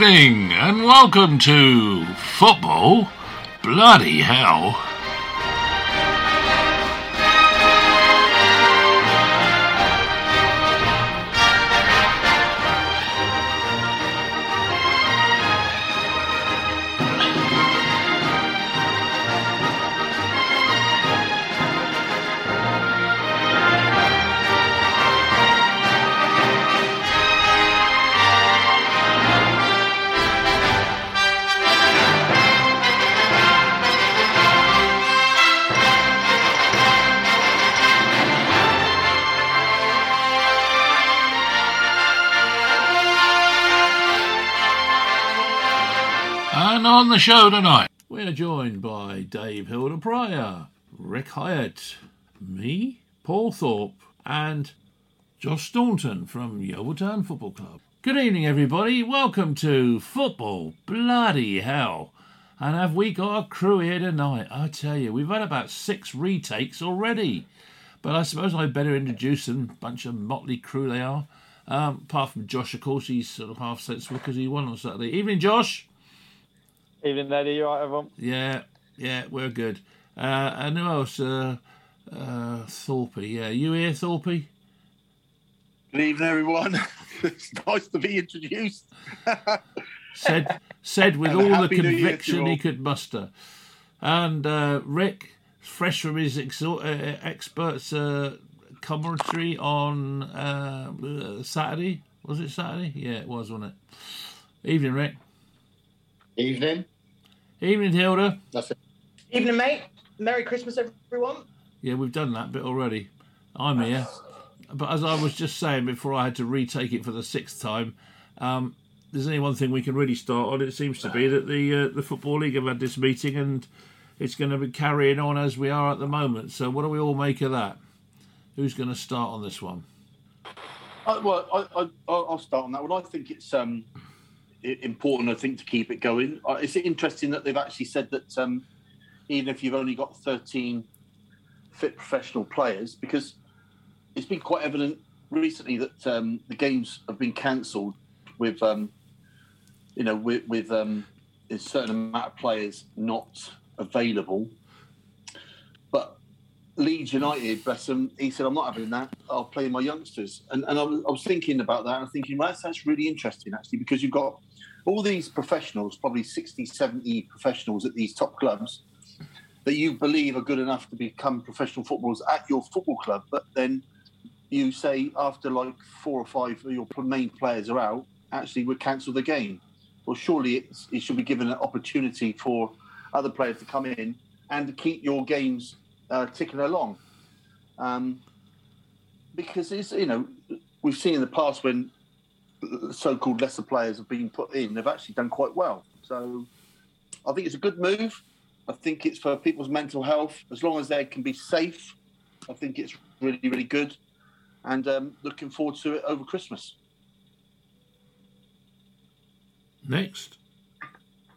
evening and welcome to Football Bloody Hell. The show tonight, we are joined by Dave Hilda Pryor, Rick Hyatt, me, Paul Thorpe, and Josh Staunton from Yeovil Town Football Club. Good evening, everybody. Welcome to Football Bloody Hell. And have we got a crew here tonight? I tell you, we've had about six retakes already. But I suppose I'd better introduce them. Bunch of motley crew they are. Um, apart from Josh, of course, he's sort of half sensible because he won on Saturday. Evening, Josh. Evening, Eddie. You alright, everyone? Yeah, yeah, we're good. Uh, and who else? Uh, uh, Thorpe. Yeah, you here, Thorpe? Good evening, everyone. it's nice to be introduced. Said said with And all the Happy New Year to conviction he could muster. And uh, Rick, fresh from his exo- uh, experts uh, commentary on uh, uh, Saturday. Was it Saturday? Yeah, it was, wasn't it? Evening, Rick. Evening. Evening, Hilda. That's it. Evening, mate. Merry Christmas, everyone. Yeah, we've done that bit already. I'm here. But as I was just saying before I had to retake it for the sixth time, um, there's only one thing we can really start on. It seems to be that the uh, the Football League have had this meeting and it's going to be carrying on as we are at the moment. So what do we all make of that? Who's going to start on this one? I, well, I, I, I'll I'll start on that one. I think it's um, i- important, I think, to keep it going. Uh, It's interesting that they've actually said that um, even if you've only got 13 fit professional players, because it's been quite evident recently that um, the games have been cancelled with, um, you know, with, with um, a certain amount of players not available. But Leeds United, bless them, he said, I'm not having that. I'll play my youngsters. And, and I, was, I was thinking about that and thinking, well, that's, that's really interesting, actually, because you've got all these professionals, probably 60, 70 professionals at these top clubs that you believe are good enough to become professional footballers at your football club. But then you say, after like four or five of your main players are out, actually, we'll cancel the game. Well, surely it should be given an opportunity for other players to come in and to keep your games uh, ticking along. Um, because it's you know we've seen in the past when so-called lesser players have been put in, they've actually done quite well. So I think it's a good move. I think it's for people's mental health. As long as they can be safe, I think it's really really good. And um, looking forward to it over Christmas. Next.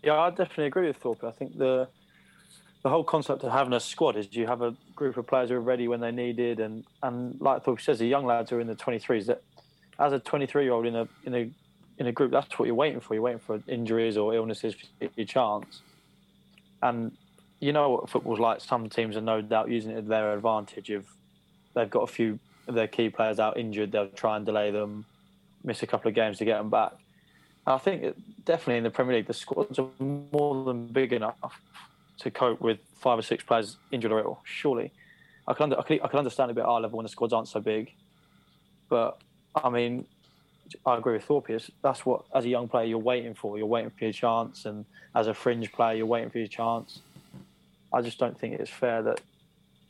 Yeah, I definitely agree with Thorpe. I think the the whole concept of having a squad is you have a group of players who are ready when they're needed, and and like Thorpe says, the young lads who are in the 23s. That as a 23 year old in a in a in a group, that's what you're waiting for. You're waiting for injuries or illnesses for your chance. And you know what football's like. Some teams are no doubt using it to their advantage. Of they've got a few of their key players out injured, they'll try and delay them, miss a couple of games to get them back. I think it, definitely in the Premier League, the squads are more than big enough to cope with five or six players injured or ill. Surely, I can, under, I can I can understand a bit at our level when the squads aren't so big, but I mean, I agree with Thorpe. It's- That's what, as a young player, you're waiting for. You're waiting for your chance, and as a fringe player, you're waiting for your chance. I just don't think it's fair that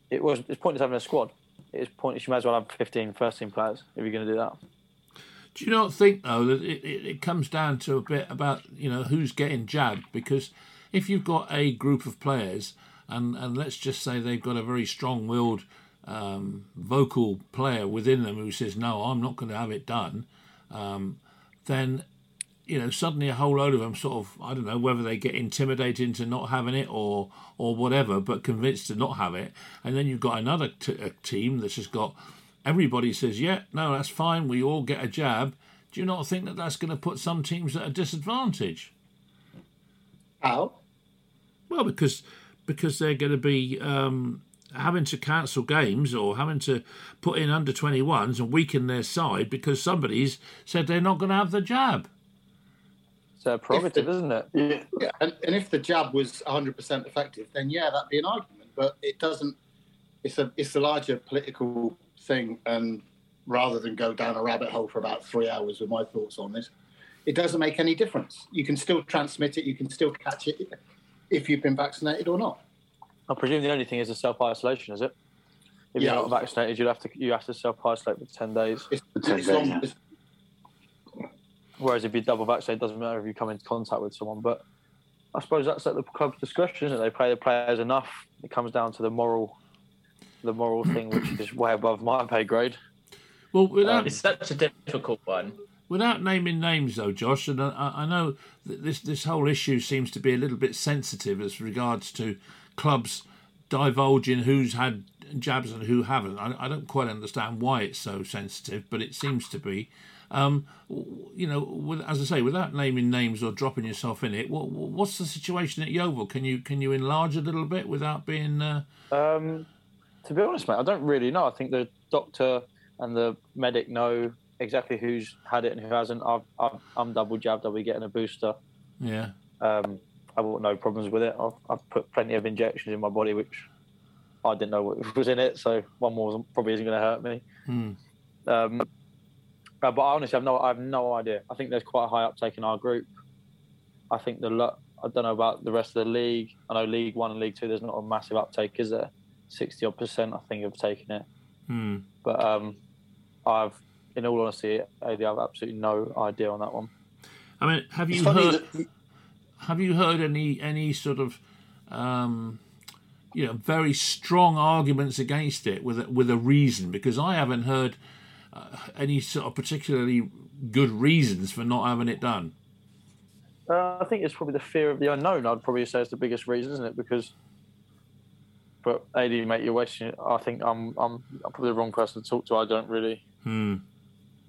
it was. It's pointless having a squad. It's pointless. You might as well have 15 first team players if you're going to do that. Do you not think though that it, it, it comes down to a bit about you know who's getting jabbed? Because if you've got a group of players and and let's just say they've got a very strong-willed, um, vocal player within them who says no, I'm not going to have it done, um, then you know suddenly a whole load of them sort of I don't know whether they get intimidated into not having it or or whatever, but convinced to not have it, and then you've got another t- a team that's just got everybody says, yeah, no, that's fine. We all get a jab. do you not think that that's going to put some teams at a disadvantage? How? Well, because because they're going to be um, having to cancel games or having to put in under 21s and weaken their side because somebody's said they're not going to have the jab. It's a prerogative, isn't it? Yeah. Yeah, and, and if the jab was 100% effective, then yeah, that'd be an argument. But it doesn't. It's a it's a larger political thing, and rather than go down a rabbit hole for about three hours with my thoughts on this, it doesn't make any difference. You can still transmit it. You can still catch it if you've been vaccinated or not. I presume the only thing is the self isolation, is it? If Yeah. you're not vaccinated, you have to you have to self isolate for ten days. It's, ten it's days, long- yeah. Whereas if you're double vaccinated, it doesn't matter if you come into contact with someone. But I suppose that's at the club's discretion, isn't it? They play the players enough. It comes down to the moral, the moral thing, which is way above my pay grade. Well, um, without It's such a difficult one. without naming names, though, Josh, and I, I know that this this whole issue seems to be a little bit sensitive as regards to clubs divulging who's had jabs and who haven't. I, I don't quite understand why it's so sensitive, but it seems to be. Um, you know, with, as I say, without naming names or dropping yourself in it, what, what's the situation at Yeovil? Can you can you enlarge a little bit without being? Uh, Um, to be honest, mate, I don't really know. I think the doctor and the medic know exactly who's had it and who hasn't. I've, I've, I'm double jabbed. I'll be getting a booster. yeah, Um, I've got no problems with it. I've, I've put plenty of injections in my body, which I didn't know what was in it, so one more probably isn't going to hurt me. Hmm. Um, uh, but I honestly have no, I have no idea. I think there's quite a high uptake in our group. I think the lo- I don't know about the rest of the league. I know League One and League Two. There's not a massive uptake, is there? Sixty odd percent, I think, have taken it. Hmm. But um, I've, in all honesty, I have absolutely no idea on that one. I mean, have It's you heard? that have you heard any any sort of um, you know very strong arguments against it with a, with a reason? Because I haven't heard uh, any sort of particularly good reasons for not having it done. Uh, I think it's probably the fear of the unknown. I'd probably say it's the biggest reason, isn't it? Because, but AD, mate, you're wasting. I think I'm, I'm, I'm probably the wrong person to talk to. I don't really. Hmm.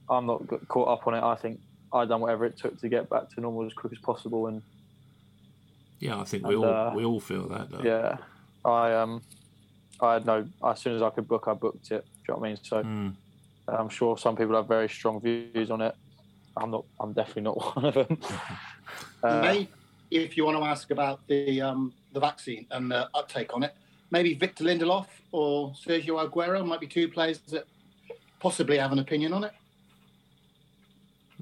I'm not caught up on it. I think I done whatever it took to get back to normal as quick as possible, and Yeah, I think we And, all uh, we all feel that. Though. yeah, I um, I had no. As soon as I could book, I booked it. Do you know what I mean? So Hmm. I'm sure some people have very strong views on it. I'm not. I'm definitely not one of them. Uh, maybe if you want to ask about the um, the vaccine and the uptake on it, maybe Victor Lindelof or Sergio Aguero might be two players that possibly have an opinion on it.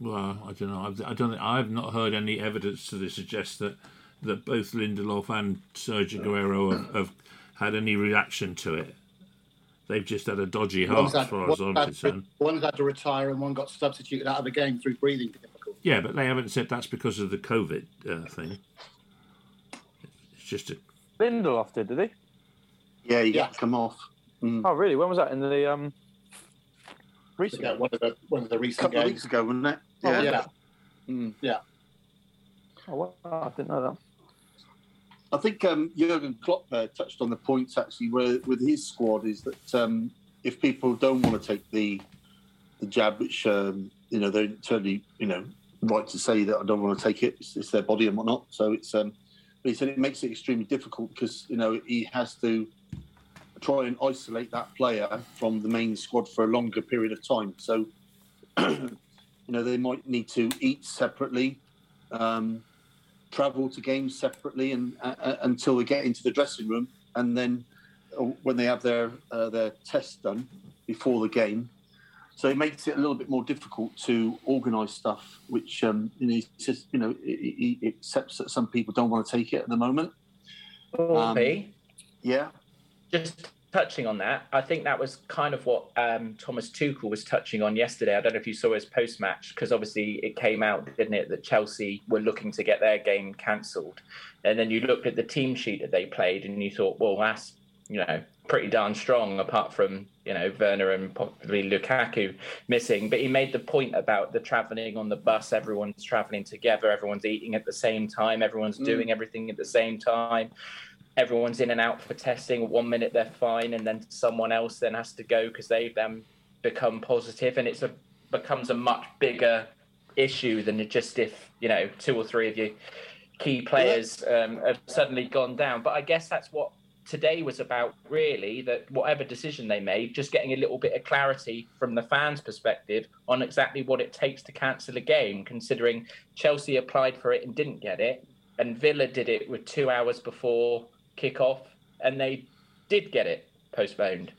Well, I don't know. I've, I don't. I've not heard any evidence to suggest that that both Lindelof and Sergio Aguero have, have had any reaction to it. They've just had a dodgy heart, One's as had, far as I'm had- concerned. one's had to retire and one got substituted out of the game through breathing difficulties. Yeah, but they haven't said that's because of the COVID uh, thing. It's just a Lindelof did, did he? yeah, he Yeah. get to come off. Mm. Oh, really? When was that? In the um, Yeah, recent? one of the one of the A recent couple of games. weeks ago, wasn't it? Oh, Yeah. yeah. Mm. Oh, wow, I didn't know that. I think um, Jurgen Klopp touched on the points actually where, with his squad is that um, if people don't want to take the the jab, which um, you know they're totally you know right to say that I don't want to take it, it's, it's their body and whatnot. So it's um, but he said it makes it extremely difficult because you know he has to try and isolate that player from the main squad for a longer period of time. So you know they might need to eat separately. Um, travel to games separately and uh, uh, until they get into the dressing room, and then uh, when they have their uh, their test done before the game. So it makes it a little bit more difficult to organise stuff, which um, you know, he says, you know, he, he accepts that some people don't want to take it at the moment. Um, Me, Yeah, just touching on that, I think that was kind of what um, Thomas Tuchel was touching on yesterday. I don't know if you saw his post match because obviously it came out, didn't it, that Chelsea were looking to get their game cancelled, and then you looked at the team sheet that they played and you thought, well, that's you know pretty darn strong apart from you know Werner and possibly Lukaku missing. But he made the point about the travelling on the bus. Everyone's travelling together. Everyone's eating at the same time. Everyone's Mm. doing everything at the same time everyone's in and out for testing. One minute they're fine, and then someone else then has to go because they've then become positive, and it's a becomes a much bigger issue than just if you know two or three of you key players um, have suddenly gone down. But I guess that's what today was about, really. That whatever decision they made, just getting a little bit of clarity from the fans' perspective on exactly what it takes to cancel a game. Considering Chelsea applied for it and didn't get it, and Villa did it with two hours before kick-off, and they did get it postponed.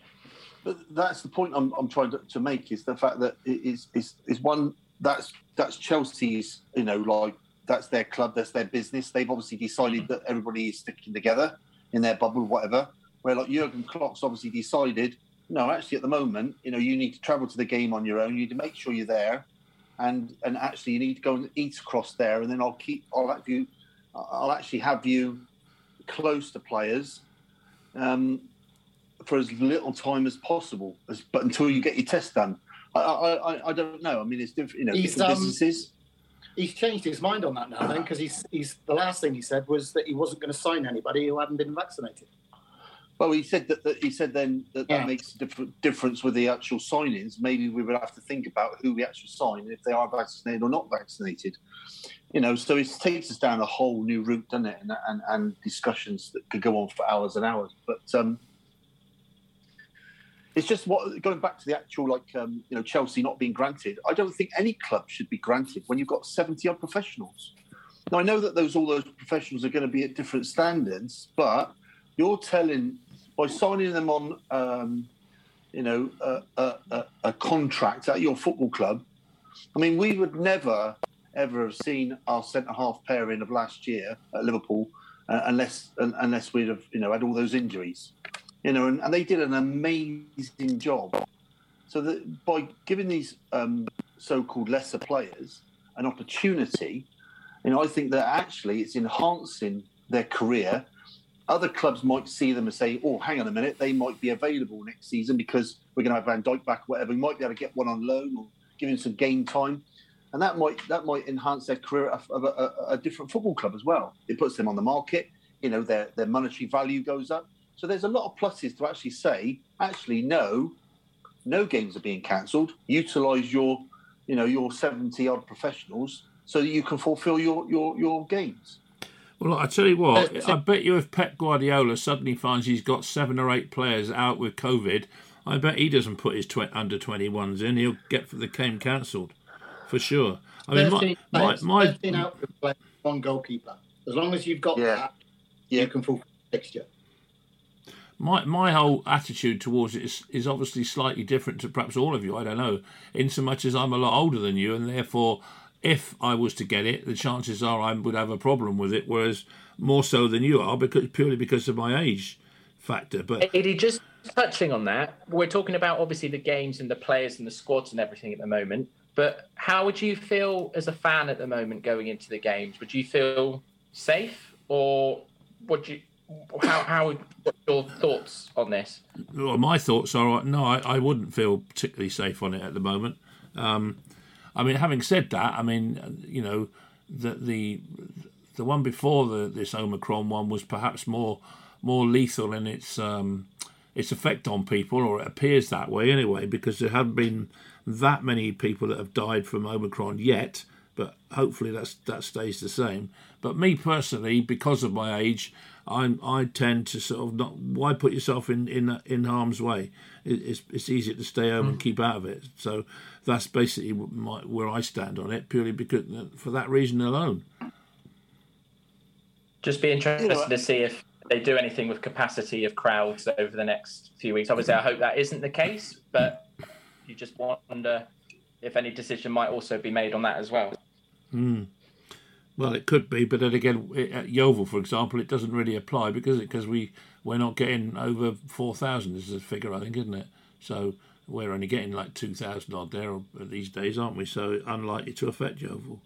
But that's the point I'm, I'm trying to, to make is the fact that it is is is one that's that's Chelsea's you know like that's their club that's their business. They've obviously decided that everybody is sticking together in their bubble whatever. Where like Jurgen Klopp's obviously decided no actually at the moment you know you need to travel to the game on your own. You need to make sure you're there and and actually you need to go and eat across there and then I'll keep I'll have you I'll actually have you close to players um, for as little time as possible, as, but until you get your test done. I, I, I don't know. I mean, it's different. You know, He's, different um, businesses. He's changed his mind on that now, then, because he's he's the last thing he said was that he wasn't going to sign anybody who hadn't been vaccinated. Well, he said that, that he said then that Yeah. that makes a different difference with the actual signings. Maybe we would have to think about who we actually sign and if they are vaccinated or not vaccinated. You know, so it takes us down a whole new route, doesn't it? And and, and discussions that could go on for hours and hours. But um, it's just what going back to the actual like um, you know Chelsea not being granted. I don't think any club should be granted when you've got seventy odd professionals. Now I know that those all those professionals are going to be at different standards, but you're telling by signing them on, um, you know, a, a, a, a contract at your football club. I mean, we would never ever have seen our centre half pairing of last year at Liverpool uh, unless un, unless we'd have you know had all those injuries, you know, and, and they did an amazing job. So that by giving these um, so-called lesser players an opportunity, you know, I think that actually it's enhancing their career other clubs might see them and say, "Oh, hang on a minute, they might be available next season because we're going to have Van Dijk back, or whatever. We might be able to get one on loan or give him some game time, and that might that might enhance their career of of a, a, a different football club as well. It puts them on the market. You know, their their monetary value goes up. So there's a lot of pluses to actually say, actually, no, no games are being cancelled. Utilise your, you know, your seventy odd professionals so that you can fulfil your your your games. Well, I tell you what, Uh, so- I bet you if Pep Guardiola suddenly finds he's got seven or eight players out with COVID, I bet he doesn't put his tw- under 21s in. He'll get the game cancelled for sure. I mean, my, 13 my, players, my, out with play, one goalkeeper. As long as you've got Yeah. that, Yeah. you can fulfill the fixture. my my whole attitude towards it is, is obviously slightly different to perhaps all of you. I don't know, in so much as I'm a lot older than you, and therefore, if I was to get it, the chances are I would have a problem with it. Whereas more so than you are, because purely because of my age factor. But Eddie, just touching on that, we're talking about obviously the games and the players and the squads and everything at the moment. But how would you feel as a fan at the moment going into the games? Would you feel safe, or would you? How how would your thoughts on this? Well, my thoughts are no, I, I wouldn't feel particularly safe on it at the moment. Um, I mean, having said that, I mean, you know, the the the one before the this Omicron one was perhaps more more lethal in its um, its effect on people, or it appears that way anyway, because there haven't been that many people that have died from Omicron yet. But hopefully that's that stays the same. But me personally, because of my age, I'm I tend to sort of not. Why put yourself in in in harm's way? It, it's it's easier to stay home and hmm. keep out of it. So that's basically my, where I stand on it, purely because for that reason alone. Just be interested You know, to see if they do anything with capacity of crowds over the next few weeks. Obviously, I hope that isn't the case, but you just wonder if any decision might also be made on that as well. Well, it could be, but then again, at Yeovil, for example, it doesn't really apply because because we we're not getting over four thousand is the figure, I think, isn't it? So we're only getting like two thousand odd there these days, aren't we? So unlikely to affect Yeovil.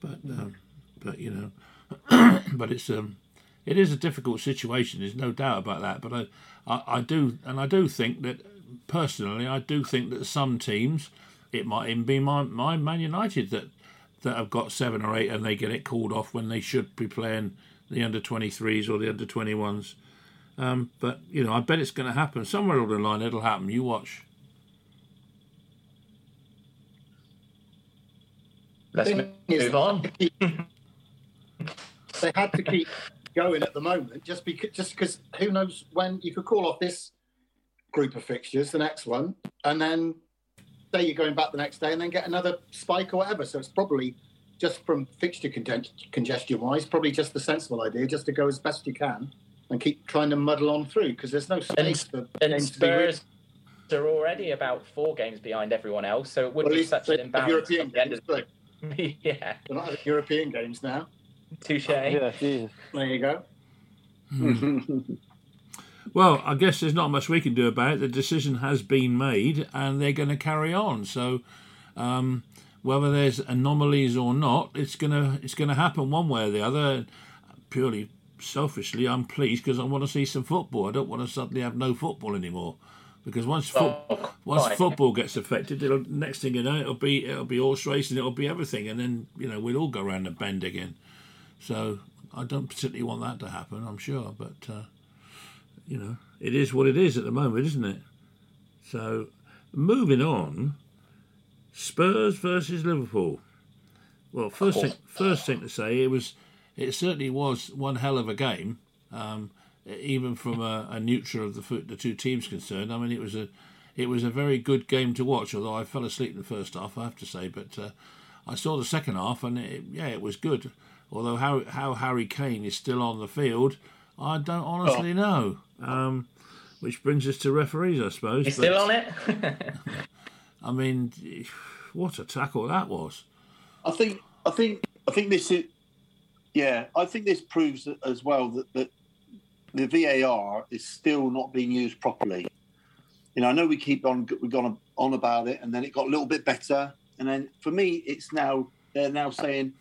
But um, but you know, but it's um, it is a difficult situation. There's no doubt about that. But I, I, I do, and I do think that personally, I do think that some teams, it might even be my, my Man United that that have got seven or eight and they get it called off when they should be playing the under 23s or the under 21s. Um, but you know, I bet it's going to happen somewhere along the line. It'll happen. You watch. Let's move on. they had to keep going at the moment just because just because who knows when you could call off this group of fixtures, the next one, and then say you're going back the next day and then get another spike or whatever. So it's probably just from fixture content, congestion wise, probably just the sensible idea, just to go as best you can and keep trying to muddle on through because there's no space for And games to be re- Spurs are already about four games behind everyone else, so it would Well, be such an have imbalance European at the end games, the Yeah, they're not having European games now. touche. Yeah, Jesus. There you go. Hmm. Well, I guess there's not much we can do about it. The decision has been made, and they're going to carry on. So, um, whether there's anomalies or not, it's gonna it's gonna happen one way or the other. Purely selfishly, I'm pleased because I want to see some football. I don't want to suddenly have no football anymore. Because once foot, Oh, once football gets affected, it'll next thing you know, it'll be it'll be horse racing, it'll be everything, and then you know we'll all go around the bend again. So I don't particularly want that to happen. I'm sure, but. Uh, you know, it is what it is at the moment, isn't it? So, moving on, Spurs versus Liverpool. Well, first thing, first thing to say, it was, it certainly was one hell of a game, um, even from a, a neutral of the the two teams concerned. I mean, it was a, it was a very good game to watch. Although I fell asleep in the first half, I have to say, but uh, I saw the second half, and it, yeah, it was good. Although how how Harry Kane is still on the field, I don't honestly know. Um, which brings us to referees, I suppose. You but- still on it? I mean, what a tackle that was. I think I think I think this is yeah, I think this proves that- as well that, that the VAR is still not being used properly. You know, I know we keep on we've gone on about it, and then it got a little bit better, and then for me, it's now they're now saying,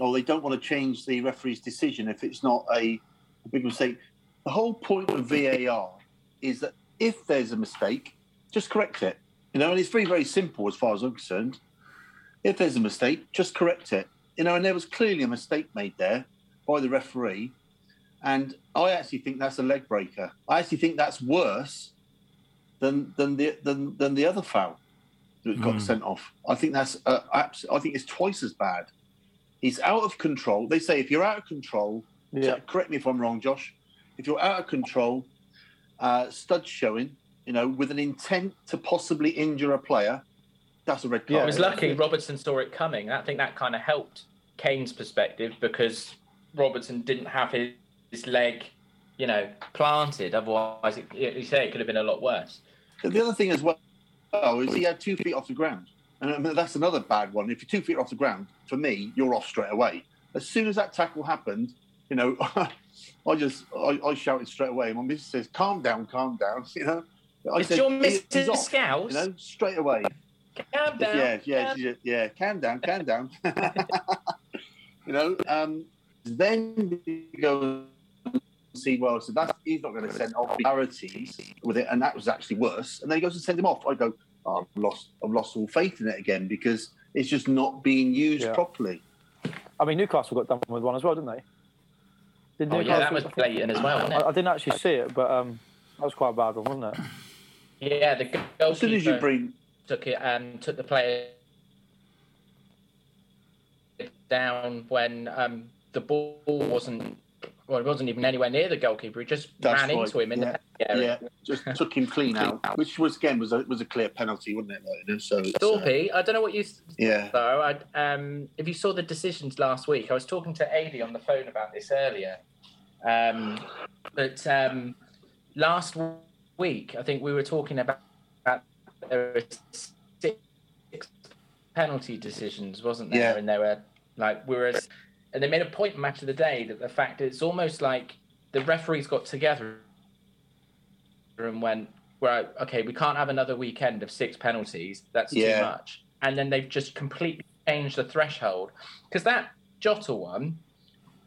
oh, they don't want to change the referee's decision if it's not a, a big mistake. The whole point of VAR is that if there's a mistake, just correct it. You know, and it's very very simple as far as I'm concerned. If there's a mistake, just correct it. You know, and there was clearly a mistake made there by the referee. And I actually think that's a leg breaker. I actually think that's worse than than the than, than the other foul that got Mm. sent off. I think that's uh, I think it's twice as bad. He's out of control. They say if you're out of control, Yeah. correct me if I'm wrong, Josh. If you're out of control, uh, studs showing, you know, with an intent to possibly injure a player, that's a red Yeah, I was lucky Robertson saw it coming. I think that kind of helped Kane's perspective because Robertson didn't have his, his leg, you know, planted. Otherwise, it, you say it could have been a lot worse. The other thing as well is he had two feet off the ground. And I mean, that's another bad one. If you're two feet off the ground, for me, you're off straight away. As soon as that tackle happened, you know, I just I, I shouted straight away. My missus says, "Calm down, calm down." You know, I said, your "He- missus he's off," Scouse? You know, straight away. Calm down. Yeah, yeah, calm- yeah, yeah. Calm down, calm down. you know, um, then you go and see, well, so that's he's not going to send off clarities with it, and that was actually worse. And then he goes and sends him off. I go, oh, I've lost, I've lost all faith in it again because it's just not being used Yeah. properly. I mean, Newcastle got done with one as well, didn't they? Did Oh, yeah, that was blatant as well, wasn't I, it? I didn't actually see it, but um, that was quite a bad one, wasn't it? Yeah, the As soon as you goalkeeper bring, took it and took the player down when um, the ball wasn't. Well, it wasn't even anywhere near the goalkeeper. He just That's ran right, into him in yeah, the area. yeah, just took him clean out, which was again was a was a clear penalty, wasn't it? Like, you know, so it's, uh, Thorpe, I don't know what you yeah, though. I, um, if you saw the decisions last week, I was talking to Ailey on the phone about this earlier. Um, but um, last week, I think we were talking about, about there were six penalty decisions, wasn't there? Yeah. And there were like we were, and they made a point in match of the day that the fact it's almost like the referees got together and went, right, okay, we can't have another weekend of six penalties. That's Yeah. too much. And then they've just completely changed the threshold because that Jota one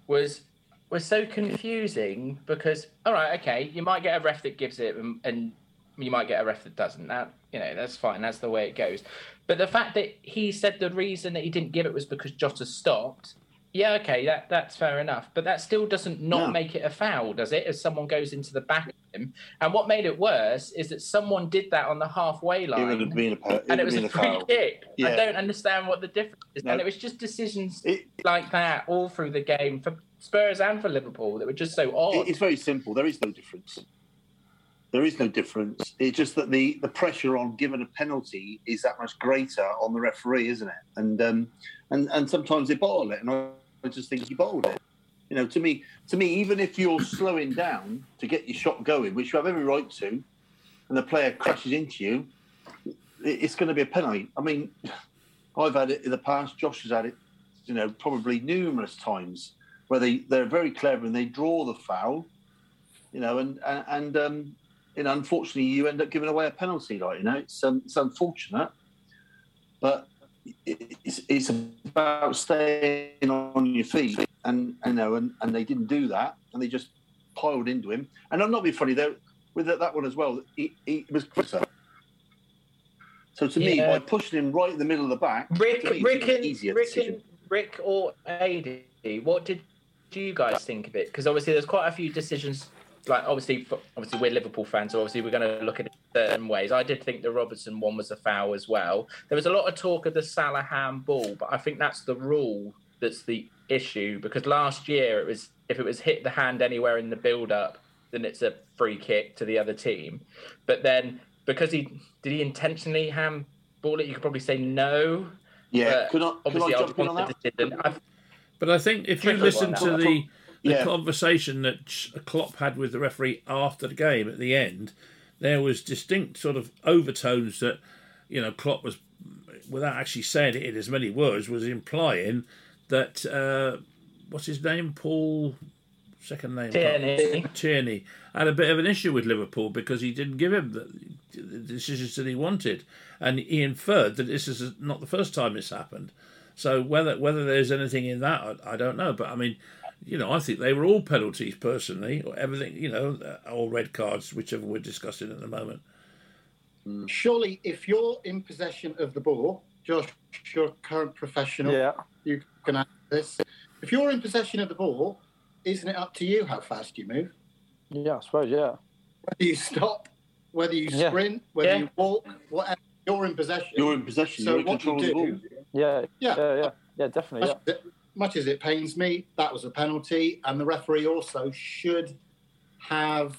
was was so confusing because all right, okay, you might get a ref that gives it and, and you might get a ref that doesn't. That you know that's fine. That's the way it goes. But the fact that he said the reason that he didn't give it was because Jota stopped. Yeah, okay, that that's fair enough. But that still doesn't not No. make it a foul, does it? If someone goes into the back of him. And what made it worse is that someone did that on the halfway line. It would have been a, and it was a been free foul. kick. Yeah. I don't understand what the difference is. No. And it was just decisions It- like that all through the game for Spurs and for Liverpool that were just so odd. It's very simple. There is no difference. There is no difference. It's just that the, the pressure on giving a penalty is that much greater on the referee, isn't it? And um, and and sometimes they bottle it, and I, just think he bottled it. You know, to me, to me, even if you're slowing down to get your shot going, which you have every right to, and the player crashes into you, it- it's going to be a penalty. I mean, I've had it in the past. Josh has had it, you know, probably numerous times where they they're very clever and they draw the foul, you know, and and, and um, you know, unfortunately, you end up giving away a penalty. Like you know, it's um, it's unfortunate, but it's it's about staying on your feet, and you know, and, and they didn't do that, and they just piled into him. And I'm not being funny though. With that, that one as well, he, he was quicker. So to me, Yeah. by pushing him right in the middle of the back, Rick, Rick, an and, easier Rick, and, Rick or AD, what did you guys think of it? Because obviously there's quite a few decisions. Like obviously, for- obviously we're Liverpool fans, so obviously we're going to look at it certain ways. I did think the Robertson one was a foul as well. There was a lot of talk of the Salah handball, but I think that's the rule that's the issue. Because last year it was if it was hit the hand anywhere in the build-up, then it's a free kick to the other team. But then because he did he intentionally handball it, you could probably say no. Yeah, could I, could I Obviously, I on want that? I But I think if you listen to the the Yeah. conversation that Ch- Klopp had with the referee after the game at the end, there was distinct sort of overtones that you know Klopp was, without actually saying it in as many words, was implying that uh, what's his name, Paul, second name, Tierney. Tierney had a bit of an issue with Liverpool because he didn't give him the, the decisions that he wanted, and he inferred that this is not the first time it's happened. So whether whether there's anything in that, I, I don't know. But I mean, you know, I think they were all penalties personally, or everything, you know, uh, all red cards, whichever we're discussing at the moment. Mm. Surely, if you're in possession of the ball, Josh, you're a current professional. Yeah. You can answer this. If you're in possession of the ball, isn't it up to you how fast you move? Yeah, I suppose. Yeah. Whether you stop, whether you Yeah. sprint, whether Yeah. you walk, whatever, you're in possession. You're in possession. so you're what you of the do, ball. Yeah. yeah, Yeah. Yeah. Yeah. Definitely. much, Yeah. as it, much as it pains me, that was a penalty, and the referee also should have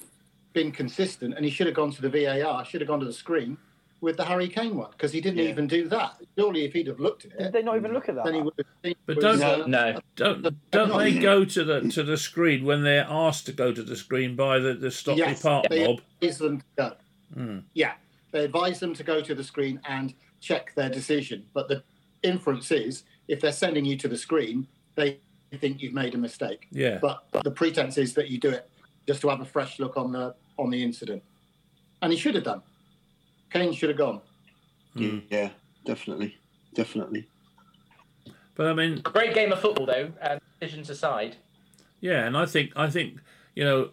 been consistent, and he should have gone to the VAR, should have gone to the screen with the Harry Kane one because he didn't Yeah. even do that. Surely, if he'd have looked at it, Did it, they not even look at that? then he would have seen. But don't- was, uh, No. Don't don't they go to the to the screen when they're asked to go to the screen by the the Stockley Yes, Park they- mob? advise them to go. Hmm. Yeah, they advise them to go to the screen and check their decision. But the inference is, if they're sending you to the screen, they think you've made a mistake. Yeah. But the pretense is that you do it just to have a fresh look on the on the incident, and he should have done. Kane should have gone. Hmm. Yeah, definitely, definitely. But I mean, Great game of football, though. Um, decisions aside. Yeah, and I think I think you know,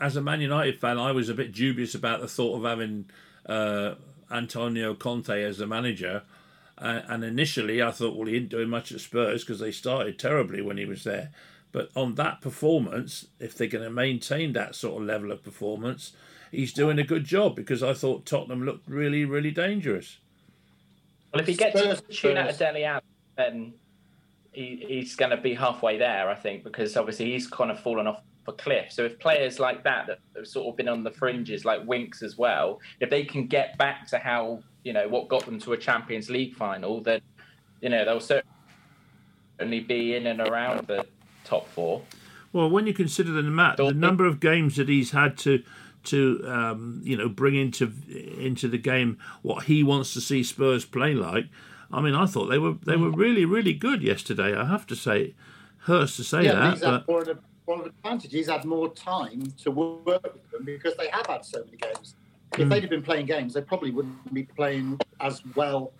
as a Man United fan, I was a bit dubious about the thought of having uh, Antonio Conte as the manager. Uh, and initially, I thought, well, he didn't do much at Spurs because they started terribly when he was there. But on that performance, if they're going to maintain that sort of level of performance, he's doing a good job because I thought Tottenham looked really, really dangerous. Well, if he gets Spurs- a tune out of Spurs. Dele Alli, then he, he's going to be halfway there, I think, because obviously he's kind of fallen off a cliff. So if players like that that have sort of been on the fringes, like Winks as well, if they can get back to how you know what got them to a Champions League final, then you know they'll certainly be in and around the top four. Well, when you consider the, ma- the number of games that he's had to to um, you know bring into into the game what he wants to see Spurs play like, I mean, I thought they were they were really really good yesterday. I have to say, hurts to say yeah, that, he's had but more of, a, more of an advantage. He's had more time to work with them because they have had so many games. If Hmm. they'd have been playing games, they probably wouldn't be playing as well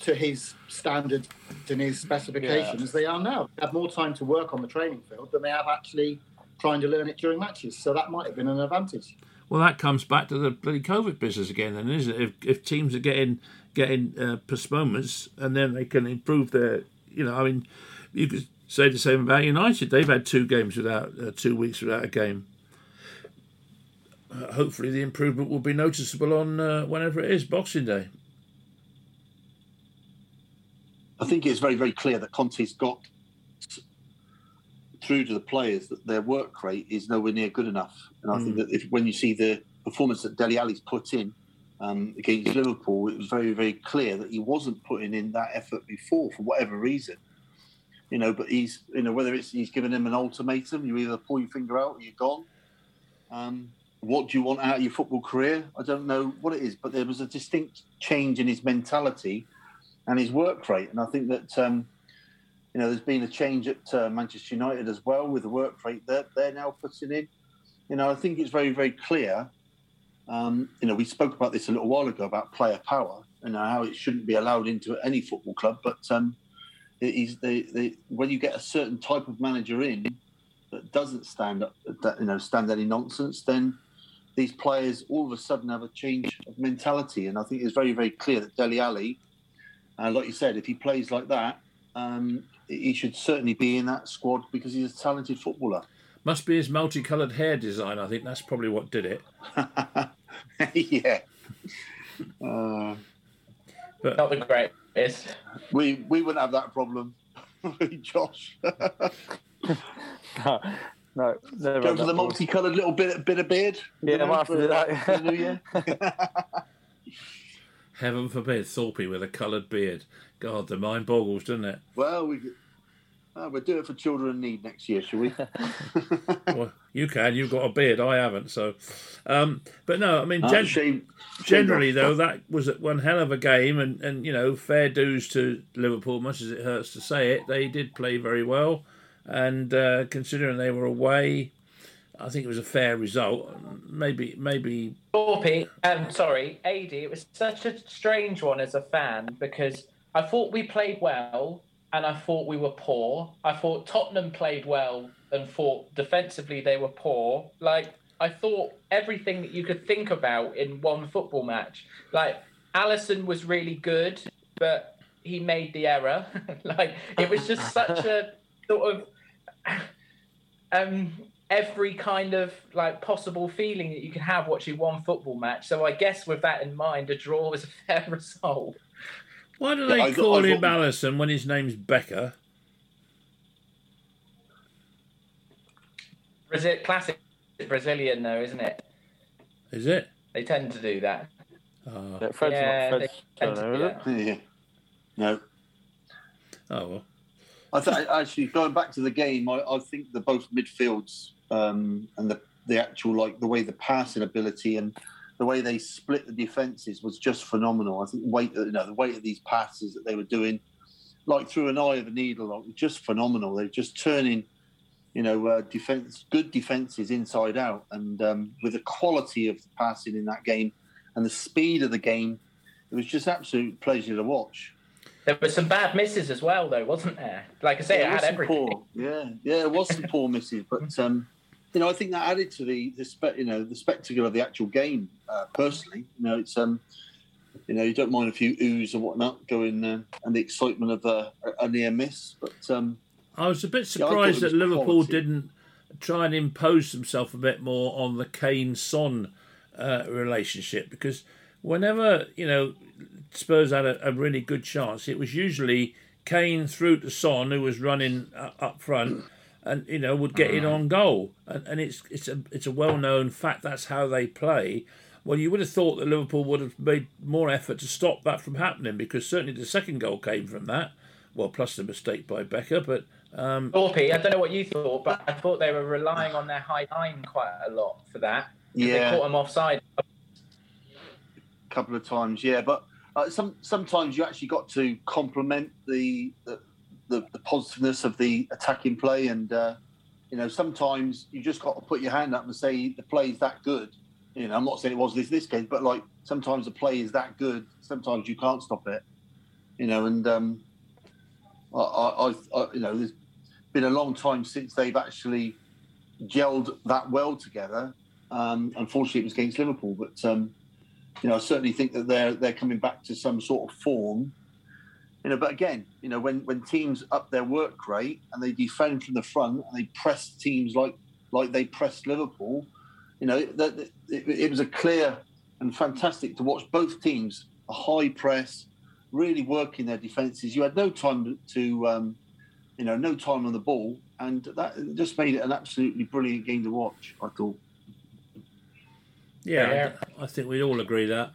to his standard and his specification Yeah. as they are now. They have more time to work on the training field than they have actually trying to learn it during matches. So that might have been an advantage. well, that comes back to the bloody COVID business again, then, isn't it? If, if teams are getting getting uh, postponements and then they can improve their, you know, I mean, you could say the same about United. They've had two games without uh, two weeks without a game. Uh, hopefully the improvement will be noticeable on uh, whenever it is Boxing Day. I think it's very, very clear that Conte's got through to the players that their work rate is nowhere near good enough. And I mm. think that if when you see the performance that Dele Alli's put in um, against Liverpool, it was very, very clear that he wasn't putting in that effort before for whatever reason. You know, but he's, you know, whether it's he's given him an ultimatum, you either pull your finger out or you're gone. Um, what do you want out of your football career? I don't know what it is, but there was a distinct change in his mentality and his work rate. And I think that um, you know there's been a change at uh, Manchester United as well with the work rate that they're now putting in. You know, I think it's very very clear. Um, you know, we spoke about this a little while ago about player power and how it shouldn't be allowed into any football club, but um, it is the, the when you get a certain type of manager in that doesn't stand up, that, you know, stand any nonsense, then these players all of a sudden have a change of mentality. And I think it's very, very clear that Dele Alli, uh, like you said, if he plays like that, um, he should certainly be in that squad because he's a talented footballer. Must be his multicoloured hair design. I think that's probably what did it. yeah. Uh, but not the greatest. We we wouldn't have that problem, Josh. no, no. Go for the multicoloured little bit bit of beard. Yeah, I might have to do that. For new year. Heaven forbid, Thorpe with a coloured beard. God, the mind boggles, doesn't it? Well, we uh, we'll do it for children in need next year, shall we? well, you can. You've got a beard. I haven't. So, um, but no, I mean, gen- shame, generally though, that was one hell of a game, and and you know, fair dues to Liverpool. Much as it hurts to say it, they did play very well, and uh, considering they were away, I think it was a fair result. Maybe, maybe. Thorpe, um, sorry, AD. It was such a strange one as a fan because I thought we played well and I thought we were poor. I thought Tottenham played well and thought defensively they were poor. Like I thought everything that you could think about in one football match. Like Alisson was really good, but he made the error. like it was just such a sort of um every kind of like possible feeling that you can have watching one football match. So I guess with that in mind, a draw is a fair result. Why do they yeah, call him Alisson when his name's Becker? Brazil, classic Brazilian, though, isn't it? Is it? They tend to do that. Uh, yeah, Fred's yeah, not Fred's know, yeah. No. Oh well. I th- actually going back to the game, I, I think the both midfields um, and the the actual like the way the passing ability and the way they split the defenses was just phenomenal. I think weight, you know, the weight of these passes that they were doing, like through an eye of a needle, like, just phenomenal. They're just turning, you know, uh, defense, good defenses inside out, and um, with the quality of the passing in that game and the speed of the game, it was just absolute pleasure to watch. There were some bad misses as well, though, wasn't there? Like I say, yeah, it had everything. Poor, yeah, yeah, it was some poor misses, but um, you know, I think that added to the the spe- you know the spectacle of the actual game. Uh, personally, you know, it's um, you know, you don't mind a few oohs and whatnot going uh, and the excitement of uh, a near miss, but um, I was a bit surprised yeah, that Liverpool quality. didn't try and impose themselves a bit more on the Kane Son uh, relationship because whenever you know Spurs had a, a, really good chance, it was usually Kane through to Son who was running uh, up front, and you know would get in on goal. And, and it's it's a it's a well known fact that's how they play. Well, you would have thought that Liverpool would have made more effort to stop that from happening because certainly the second goal came from that. Well, plus the mistake by Becker, but um, Thorpe, I don't know what you thought, but I thought they were relying on their high line quite a lot for that. Yeah, they caught them offside a couple of times. Yeah, but uh, some sometimes you actually got to complement the the, the the, positiveness of the attacking play, and uh, you know sometimes you just got to put your hand up and say the play is that good. You know, I'm not saying it was this this case, but like sometimes the play is that good. Sometimes you can't stop it. You know, and um, I, I, I you know there's been a long time since they've actually gelled that well together. Um, unfortunately, it was against Liverpool, but um, you know, I certainly think that they're they're coming back to some sort of form. You know, but again, you know, when when teams up their work rate and they defend from the front and they press teams like like they pressed Liverpool, you know, that it, it was a clear and fantastic to watch both teams a high press, really working their defences. You had no time to, um, you know, no time on the ball, and that just made it an absolutely brilliant game to watch. I thought. Yeah, Yeah. I think we'd all agree that.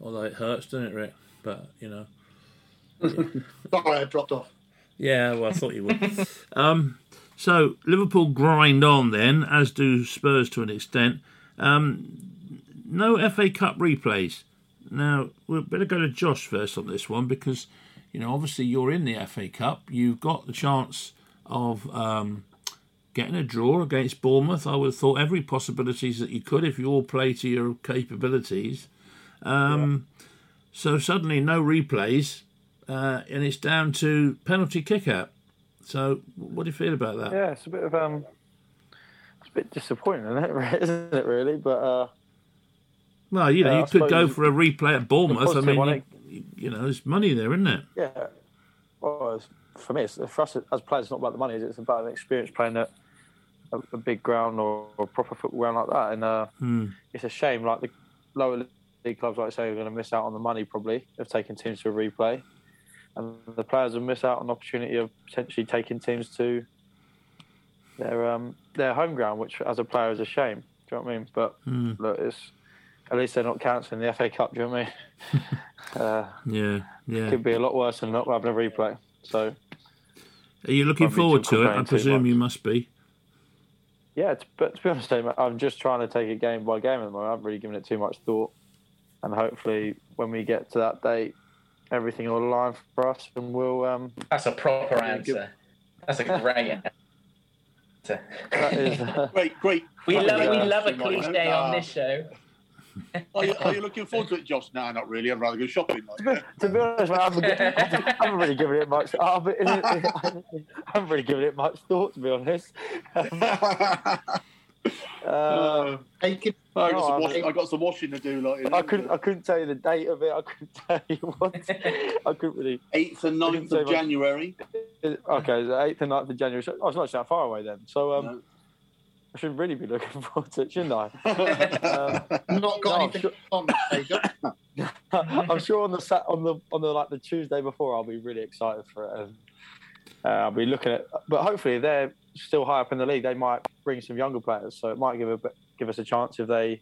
Although it hurts, doesn't it, Rick? But you know, Sorry, I dropped off. yeah. Well, I thought you would. um, so Liverpool grind on then, as do Spurs to an extent. Um, no FA Cup replays. Now we better go to Josh first on this one because you know obviously you're in the FA Cup. You've got the chance of um, getting a draw against Bournemouth. I would have thought every possibilities that you could if you all play to your capabilities. Um, So suddenly no replays, uh, and it's down to penalty kick out. So what do you feel about that? Yeah, it's a bit of um, it's a bit disappointing, isn't it? Isn't it really? But uh, Well, you know, Yeah, you I could go for a replay at Bournemouth. I mean, you, you know, there's money there, isn't it? yeah, well, for me, it's, for us as players, it's not about the money. It's about an experience playing at a, a big ground or, or a proper football ground like that. And uh, Hmm. it's a shame, like the lower league clubs, like I say, are going to miss out on the money probably of taking teams to a replay, and the players will miss out on the opportunity of potentially taking teams to their um, their home ground, which as a player is a shame. Do you know what I mean? But Hmm. look, it's at least they're not cancelling the FA Cup. Do you know what I mean? uh, Yeah, yeah. could be a lot worse than not having a replay. So Are you looking forward to it? I presume you must be. Yeah, to, but to be honest, I'm just trying to take it game by game at the moment. I haven't really given it too much thought, and hopefully, when we get to that date, everything will align for us, and we'll. Um, That's a proper Yeah, good. answer. That's a great answer. that is, uh, Great, great. we love we love a Mike. cliche on Uh, this show. Are you, are you looking forward to it, Josh? No, not really. I'd rather go shopping. Like, to be honest, mate, I haven't, I haven't really given it much. I haven't, I haven't really given it much thought, to be honest. uh, Take it. I, got No, some I I got some washing to do. Like, you know, I couldn't. I couldn't tell you the date of it. I couldn't tell you what. I couldn't really. Eighth and I 9th didn't say of much. January. Okay, the eighth and 9th of January. So, oh, it's not that far away then. So um, No. I should really be looking forward to it, shouldn't I? Not got No, anything sure. on. I'm sure on the sat on the on the like the Tuesday before, I'll be really excited for it. And, uh, I'll be looking at, but hopefully they're still high up in the league. They might bring some younger players, so it might give a give us a chance if they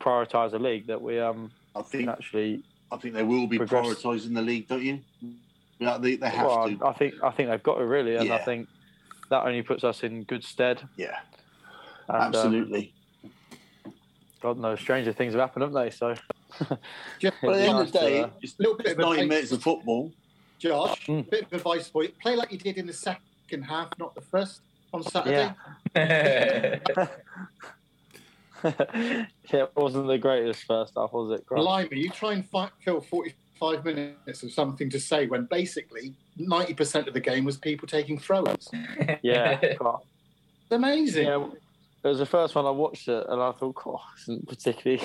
prioritise the league that we um I think actually. I think they will be Progress. prioritising the league, don't you? Yeah, they, they have Well, to. I think I think they've got to really, and I think that only puts us in good stead. Yeah, And, um, absolutely. God knows, stranger things have happened, haven't they? So Just But at the Yeah, end of the nice to, day, uh, it's, little bit of advice. 90 minutes of football. Josh, Mm. bit of advice for you. Play like you did in the second half, not the first on Saturday. Yeah. yeah, it wasn't the greatest first half, was it? Christ. Blimey, you try and fi- fill 45 minutes of something to say when basically 90% of the game was people taking throws. It's Yeah, God. amazing. yeah. It was the first one I watched it, and I thought, "God, this isn't particularly,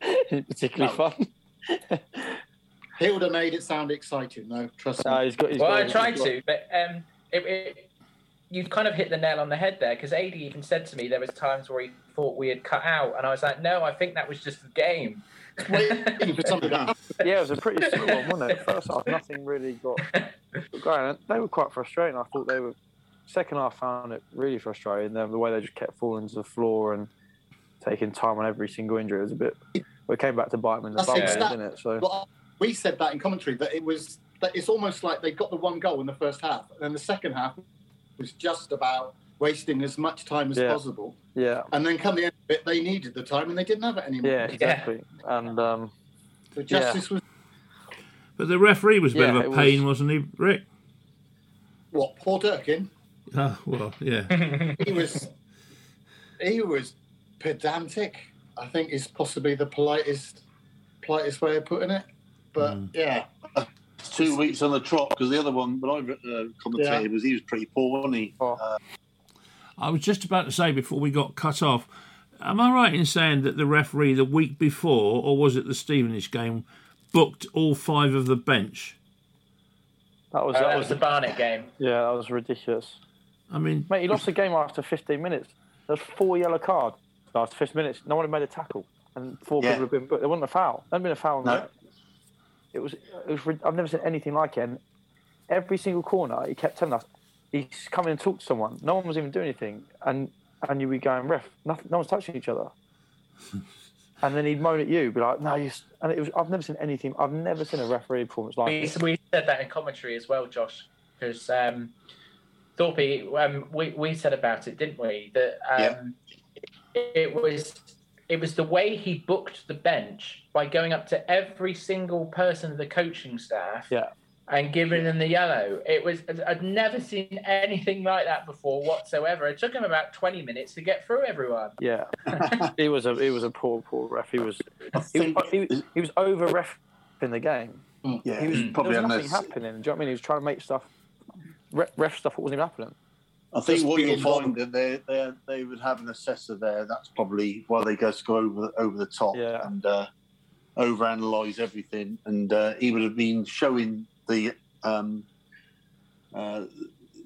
particularly No. fun." Hilda made it sound exciting, though. Trust No, me. he's got. He's well, got I he's tried got- to, but um, it, it, you've kind of hit the nail on the head there because AD even said to me there was times where he thought we had cut out, and I was like, no, I think that was just the game. Waiting for something to happen. Yeah, it was a pretty slow one, wasn't it? First half, nothing really got, got going. They were quite frustrating. I thought they were. Second half, found it really frustrating. Them the way they just kept falling to the floor and taking time on every single injury it was a bit. We came back to bite them in the bum, exact- didn't it? So Well, we said that in commentary that it was that it's almost like they got the one goal in the first half, and then the second half was just about wasting as much time as Yeah. possible. yeah, And then come the end of it, they needed the time and they didn't have it anymore. yeah, exactly. And um, So justice was But the referee was a bit Yeah, of a pain, was. was... not he, Rick? what Paul Durkin. Oh, well, yeah. He was he was pedantic. I think is possibly the politest politest way of putting it. But Mm. yeah, It's two weeks on the trot because the other one, when I uh, commentated, Yeah. was he was pretty poor, wasn't he? Oh. Uh, I was just about to say before we got cut off, am I right in saying that the referee the week before, or was it the Stevenage game, booked all five of the bench? that was that that was was the Barnet game. yeah, that was ridiculous. I mean, Mate, he lost the game after 15 minutes. There's four yellow cards. last 50 minutes, no one had made a tackle, and four Yeah. people had been booked. There wasn't a foul. There hadn't been a foul. on No. the- It was. It was. I've never seen anything like it. And every single corner, he kept telling us, he's coming and talk to someone. No one was even doing anything, and and you'd be going, ref, nothing, no one's touching each other. and then he'd moan at you, be like, no, you. s-" And it was. I've never seen anything. I've never seen a referee performance like We, it. we said that in commentary as well, Josh, because um, Thorpe, um, we, we said about it, didn't we? That um, it, it was it was the way he booked the bench by going up to every single person of the coaching staff Yeah. and giving them the yellow. It was I'd never seen anything like that before whatsoever. It took him about twenty minutes to get through everyone. Yeah, he was a he was a poor poor ref. He was he, was- he, he was over ref in the game. yeah, He was it's probably there was unless, nothing happening. Do you know what I mean? He was trying to make stuff ref, ref stuff that wasn't even happening. I think Just what you'll find that they they they would have an assessor there. That's probably why they just go over over the top Yeah. and uh, overanalyze everything. And uh, he would have been showing the um, uh,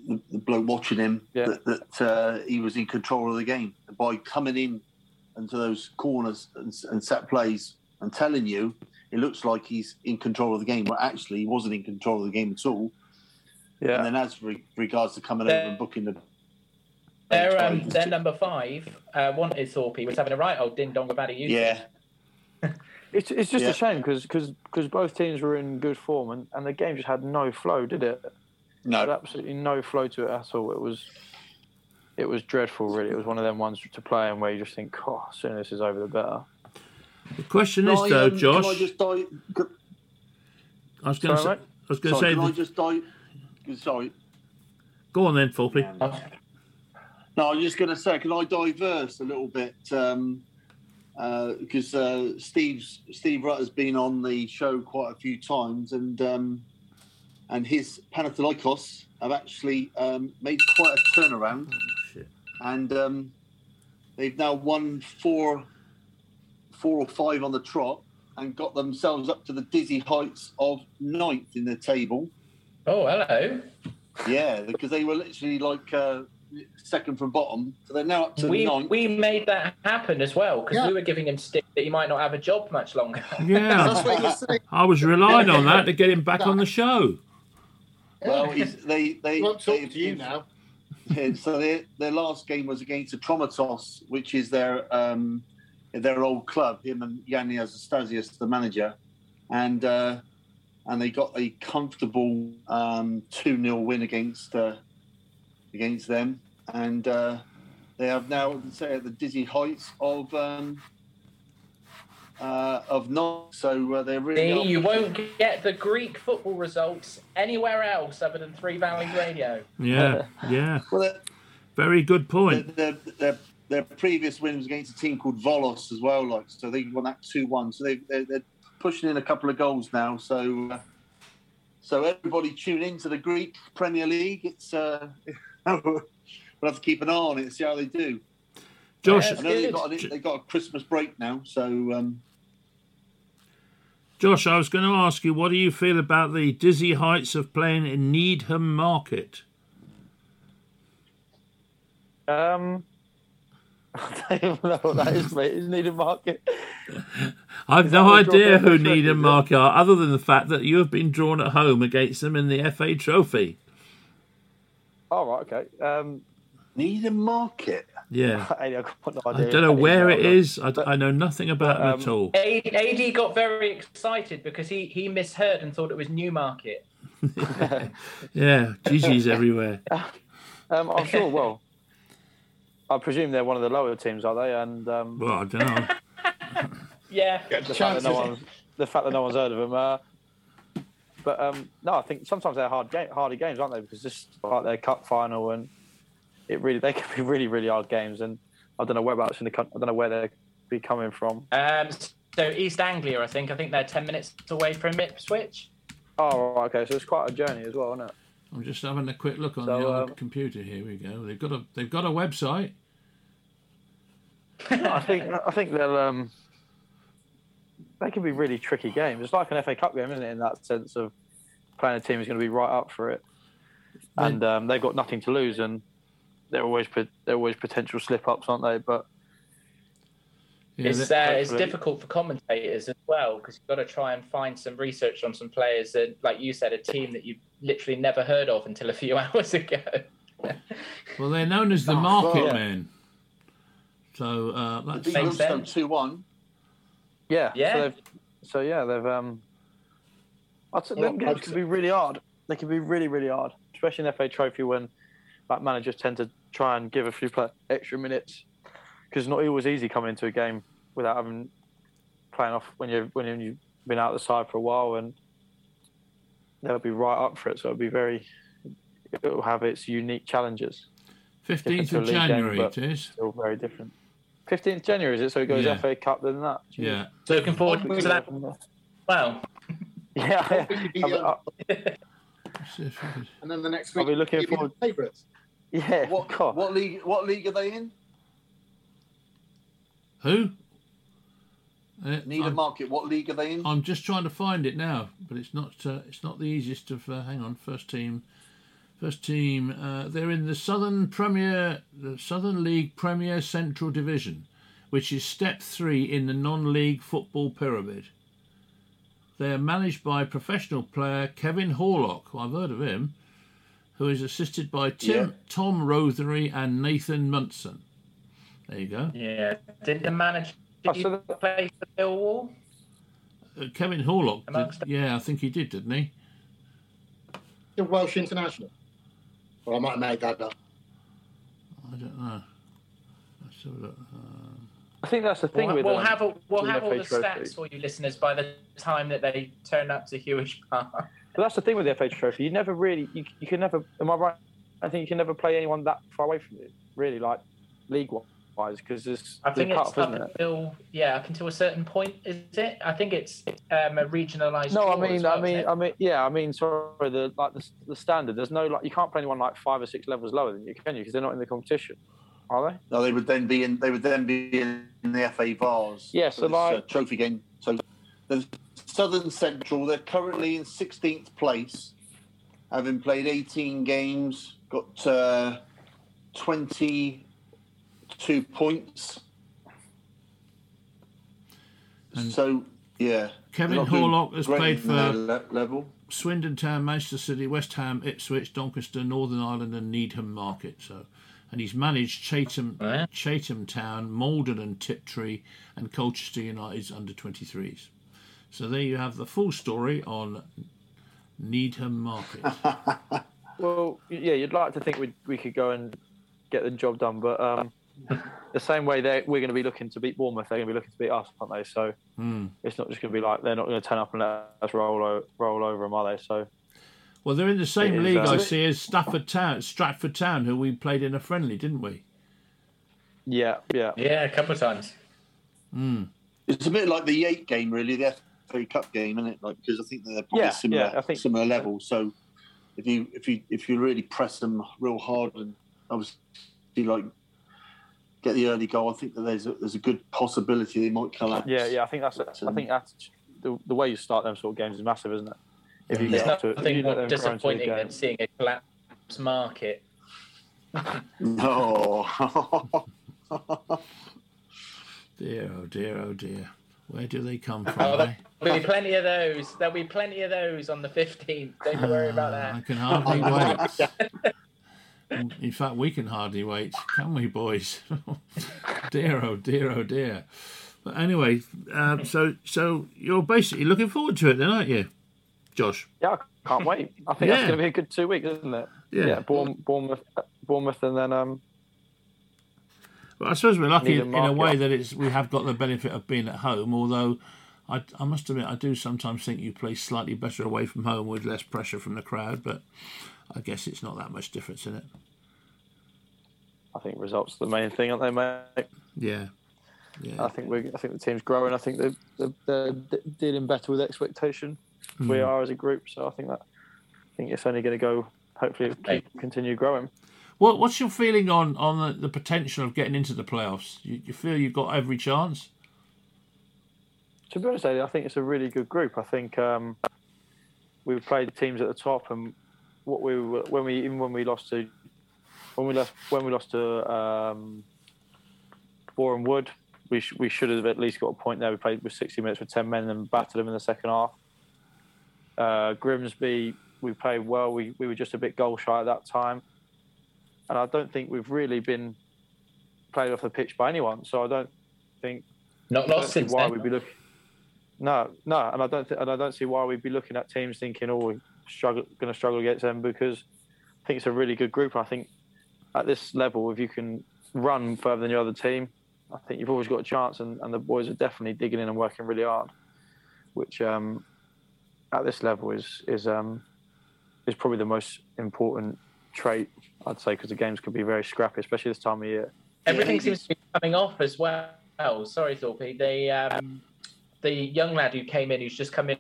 the, the bloke watching him Yeah. that, that uh, he was in control of the game by coming in into those corners and, and set plays and telling you it looks like he's in control of the game, but actually he wasn't in control of the game at all. Yeah, And then as re- regards to coming They're- over and booking the Their um, their number five uh, wanted Thorpe was having a right old ding dong about a youth. yeah. it's it's just Yeah. a shame because because both teams were in good form and, and the game just had no flow, did it? No, Had absolutely no flow to it at all. It was it was dreadful, really. It was one of them ones to play in where you just think, oh, as soon as this is over, the better. The question Can is, I, though, um, Josh. Can I just die? Can, I was going to say. Sorry, I was going to say. can I just die? Sorry. Go on then, Thorpe. No, I'm just going to say, can I diverse a little bit? Um, because uh, Steve's Steve Rutt has been on the show quite a few times, and um, and his Panetolikos have actually um, made quite a turnaround, Shit. and um, they've now won four, four or five on the trot, and got themselves up to the dizzy heights of ninth in the table. Oh, hello. Yeah, because they were literally like uh, second from bottom, so they're now up to We ninth. we made that happen as well because Yeah. we were giving him stick that he might not have a job much longer. That's Yeah, what you're saying. I was relying on that to get him back on the show. Well, he's, they they I won't talk they- to you now. Yeah, so their their last game was against the Atromitos, which is their um, their old club. Him and Yanni Anastasiou, the manager, and uh, and they got a comfortable um, two 0 win against uh, against them, and uh, they have now say at the dizzy heights of um, uh, of not. So uh, they're really See, you won't get the Greek football results anywhere else other than Three Valleys Radio. Yeah, yeah. Well, Very good point. Their, their, their, their previous win was against a team called Volos as well, like so they won that two one. So they they're, they're pushing in a couple of goals now. So uh, so everybody tune into the Greek Premier League. It's uh, we'll have to keep an eye on it and see how they do. Josh, Yeah. I know they've got a, they've got a Christmas break now, so um, Josh, I was going to ask you, what do you feel about the dizzy heights of playing in Needham Market? Um, I don't even know what that is, mate. Is Needham Market? I've Is no idea who favourite Needham? Market are, other than the fact that you have been drawn at home against them in the FA Trophy. Oh, right, okay. Um, Needham Market. Yeah. I've got no I don't know where it is. I, But- I know nothing about it at um, all. AD got very excited because he, he misheard and thought it was Newmarket. Yeah, Gigi's everywhere. Um, I'm sure. Well, I presume they're one of the lower teams, are they? And um, Well, I don't know. Yeah. the fact that no one's the fact that no one's heard of them. Uh, but um, no, I think sometimes they're hard game, harder games, aren't they? Because this like their cup final, and it really they can be really really hard games. And I don't know whereabouts in the country. I don't know where they're be coming from. Um, so East Anglia, I think. I think they're 10 minutes away from Ipswich. Oh, okay. So it's quite a journey as well, isn't it? I'm just having a quick look on So, the old um, computer. Here we go. They've got a they've got a website. I think I think they'll um, they can be really tricky games. It's like an FA Cup game, isn't it? In that sense of playing a team is going to be right up for it, and um, they've got nothing to lose, and they're always they're always potential slip ups, aren't they? But Yeah, it's that- uh, it's difficult for commentators as well because you've got to try and find some research on some players that, like you said, a team that you've literally never heard of until a few hours ago. well, they're known as the Oh, market well. men. So uh, They that's Makes sense. two one. Yeah. Yeah. So, so yeah, they've. Um, I'd say Well, them games I'd can be really hard. They can be really, really hard, especially in FA Trophy when like managers tend to try and give a few play- extra minutes because it's not always easy coming into a game without having playing off when you when you've been out the side for a while and they'll be right up for it. So it'll be very. It'll have its unique challenges. fifteenth of league game, January. but- It is. Still very different. Fifteenth January is it? So it goes Yeah. FA Cup then that. Jeez. Yeah. so looking forward to can that. go from. Well, Yeah. What would be the, I'll- I'll- Let's see if we can- and then the next week, I'll week, be looking give you forward- favourites. yeah. What God. what league? What league are they in? Who? Uh, Needham I'm, Market. What league are they in? I'm just trying to find it now, but it's not. Uh, it's not the easiest of. Uh, hang on, first team. First team. Uh, they're in the Southern Premier, the Southern League Premier Central Division, which is step three in the non-league football pyramid. They are managed by professional player Kevin Horlock. who I've heard of him, who is assisted by Tim, Yeah. Tom Rothery and Nathan Munson. There you go. yeah. Did the manager Oh, so you the- play for Millwall? Uh, Kevin Horlock. did- Amongst- yeah, I think he did, didn't he? The Welsh international. Well, I might have made that up. I don't know. Let's have a look. Um, I think that's the thing We'll, with we'll um, have a, we'll with have all the Trophy. stats for you listeners by the time that they turn up to Hewish Park. But that's the thing with the FA Trophy. You never really, you, you can never. Am I right? I think you can never play anyone that far away from you, really, like league wise, because there's I think it's cut-off, up isn't it? until yeah, up until a certain point, is it? I think it's um, a regionalised. No, I mean, well, I mean. I mean, yeah, I mean, sorry, the like the, the standard. There's no like, you can't play anyone like five or six levels lower than you, can you? Because they're not in the competition, are they? No, they would then be in. They would then be in, the FA Vase. Yeah, for so this, uh, trophy game. So the Southern Central. They're currently in 16th place, having played 18 games, got uh, 22 points. And so yeah, Kevin they're not doing Horlock has played for level. Swindon Town, Manchester City, West Ham, Ipswich, Doncaster, Northern Ireland, and Needham Market. So, and he's managed Chatham, Oh, yeah. Chatham Town, Maldon, and Tiptree, and Colchester United's under 23s. So there you have the full story on Needham Market. Well, yeah, you'd like to think we we could go and get the job done, but um, the same way they we're going to be looking to beat Bournemouth, they're going to be looking to beat us, aren't they? So Hmm. it's not just going to be like they're not going to turn up and let us roll o- roll over them, are they? So Well, they're in the same It is, league, uh, I see, as Stafford Town, Stratford Town, who we played in a friendly, didn't we? yeah, yeah, Yeah, a couple of times. It's a bit like the Yate game, really, the FA Cup game, isn't it? Like because I think they're probably Yeah, similar, yeah, I think- similar level. So if you if you if you really press them real hard and obviously like get the early goal, I think that there's a, there's a good possibility they might collapse. yeah, yeah. I think that's I think that's the, the way you start them sort of games is massive, isn't it? If you There's get to it, if nothing you let more them grow into the disappointing game. than seeing a collapse market. No. Dear, oh dear, oh dear. Where do they come from? Oh, eh? there'll be plenty of those. There'll be plenty of those on the 15th. Don't you worry about that. I can hardly wait. In fact, we can hardly wait, can we, boys? dear, oh dear, oh dear. But anyway, um, so so you're basically looking forward to it, then, aren't you, Josh? Yeah, I can't wait. I think Yeah. that's going to be a good two weeks, isn't it? Yeah. Bournemouth, Bournemouth, Bournemouth, and then um, But I suppose we're lucky in, a way that it's we have got the benefit of being at home. Although I, I must admit, I do sometimes think you play slightly better away from home with less pressure from the crowd. But I guess it's not that much difference in it. I think results are the main thing, aren't they, mate? Yeah, yeah. I think we, I think the team's growing. I think they're, they're, they're dealing better with expectation. Hmm. We are as a group, so I think that I think it's only going to go. Hopefully, keep, continue growing. What What's your feeling on on the, the potential of getting into the playoffs? You, you feel you've got every chance? To be honest, I think it's a really good group. I think um, we've played teams at the top, and what we were when we even when we lost to when we lost when we lost to um, Boreham Wood, we sh- we should have at least got a point there. We played with 60 minutes with 10 men and battered them in the second half. Uh, Grimsby, we played well. We we were just a bit goal shy at that time, and I don't think we've really been played off the pitch by anyone. So I don't think Not I don't lost see since why then. we'd be looking. No, no, and I don't th- and I don't see why we'd be looking at teams thinking, "Oh, struggle going to struggle against them," because I think it's a really good group. I think at this level, if you can run further than your other team, I think you've always got a chance. And, and the boys are definitely digging in and working really hard, which um, at this level is is um, is probably the most important trait I'd say because the games can be very scrappy, especially this time of year. Everything seems to be coming off as well. Sorry, Thorpe. The um, the young lad who came in, who's just come in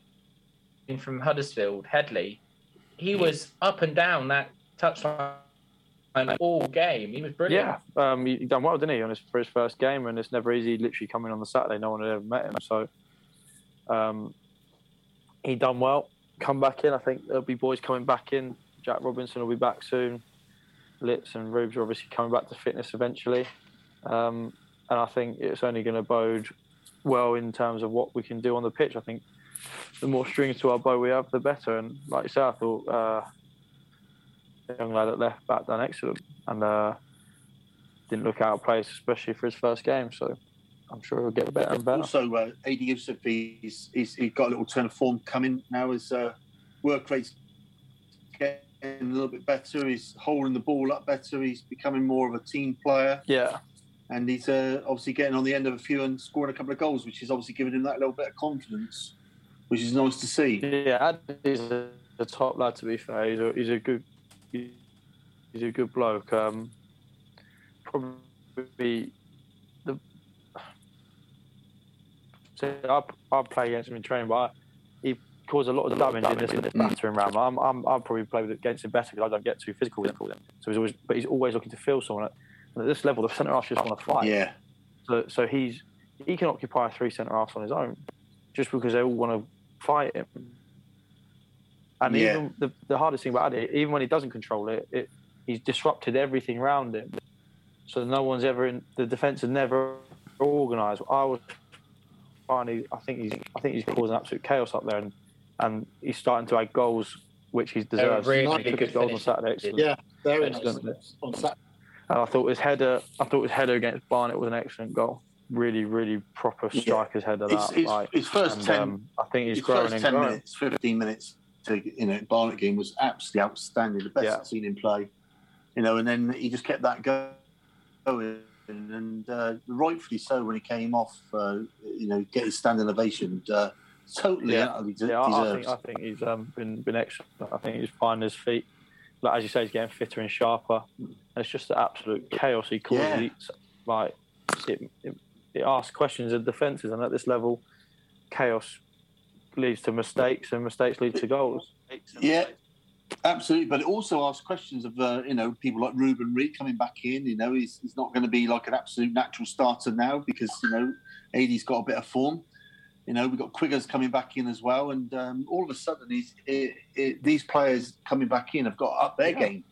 from Huddersfield, Headley, he was up and down that touchline all game. He was brilliant. Yeah, um, he done well, didn't he, on his for his first game? And it's never easy. Literally coming on the Saturday, no one had ever met him, so um, he done well. Come back in. I think there'll be boys coming back in. Jack Robinson will be back soon. Litz and Rubes are obviously coming back to fitness eventually, um, and I think it's only going to bode well in terms of what we can do on the pitch. I think the more strings to our bow we have, the better. And like you say, I thought. Uh, the young lad at left back done excellent and uh, didn't look out of place, especially for his first game. So I'm sure he'll get better and better. Also, uh, AD Yusuf, he's, he's, he's got a little turn of form coming now as uh, work rate's getting a little bit better. He's holding the ball up better. He's becoming more of a team player. Yeah, And he's uh, obviously getting on the end of a few and scoring a couple of goals, which is obviously giving him that little bit of confidence, which is nice to see. yeah, he's a, a top lad. To be fair, he's a, he's a good he's a good bloke. Um, probably the so I I play against him in training, but I, he caused a lot of damage in this, in this battering ram. I'm, I'm I'll probably play against him better because I don't get too physical with him. So he's always, but he's always looking to feel someone. And at this level, the centre half just want to fight. Yeah. So, so he's he can occupy three centre halves on his own, just because they all want to fight him. And Yeah. even the, the hardest thing about it, even when he doesn't control it, it he's disrupted everything around him. So no one's ever in the defence is never organised. I was finally, I think he's I think he's causing absolute chaos up there, and and he's starting to add goals which he deserves. really he took good his goals on. Saturday. Excellent. Yeah, very nice Excellent. on Saturday. And I thought his header, I thought his header against Barnet was an excellent goal. Really, really proper Yeah. striker's header. His, That, his, like, his first and, 10, um, I think he's his growing first and 10 growing. minutes, 15 minutes to, you know, Barnet game was absolutely outstanding. The best Yeah. I've seen him play. You know, and then he just kept that going. And uh, rightfully so when he came off, uh, you know, get his standing ovation. Uh, totally Yeah. out of Yeah, I, I think I think he's um, been been excellent. I think he's finding his feet. Like as you say, he's getting fitter and sharper. And it's just the absolute chaos he causes. Yeah. Like it, it, it asks questions of defences, and at this level, chaos leads to mistakes, and mistakes lead to goals. Yeah, absolutely. But it also asks questions of uh, you know people like Ruben Reed coming back in. You know, he's, he's not going to be like an absolute natural starter now because you know AD's got a bit of form. You know, we've got Quiggers coming back in as well, and um, all of a sudden, he's, it, it, these players coming back in have got up their Yeah. game.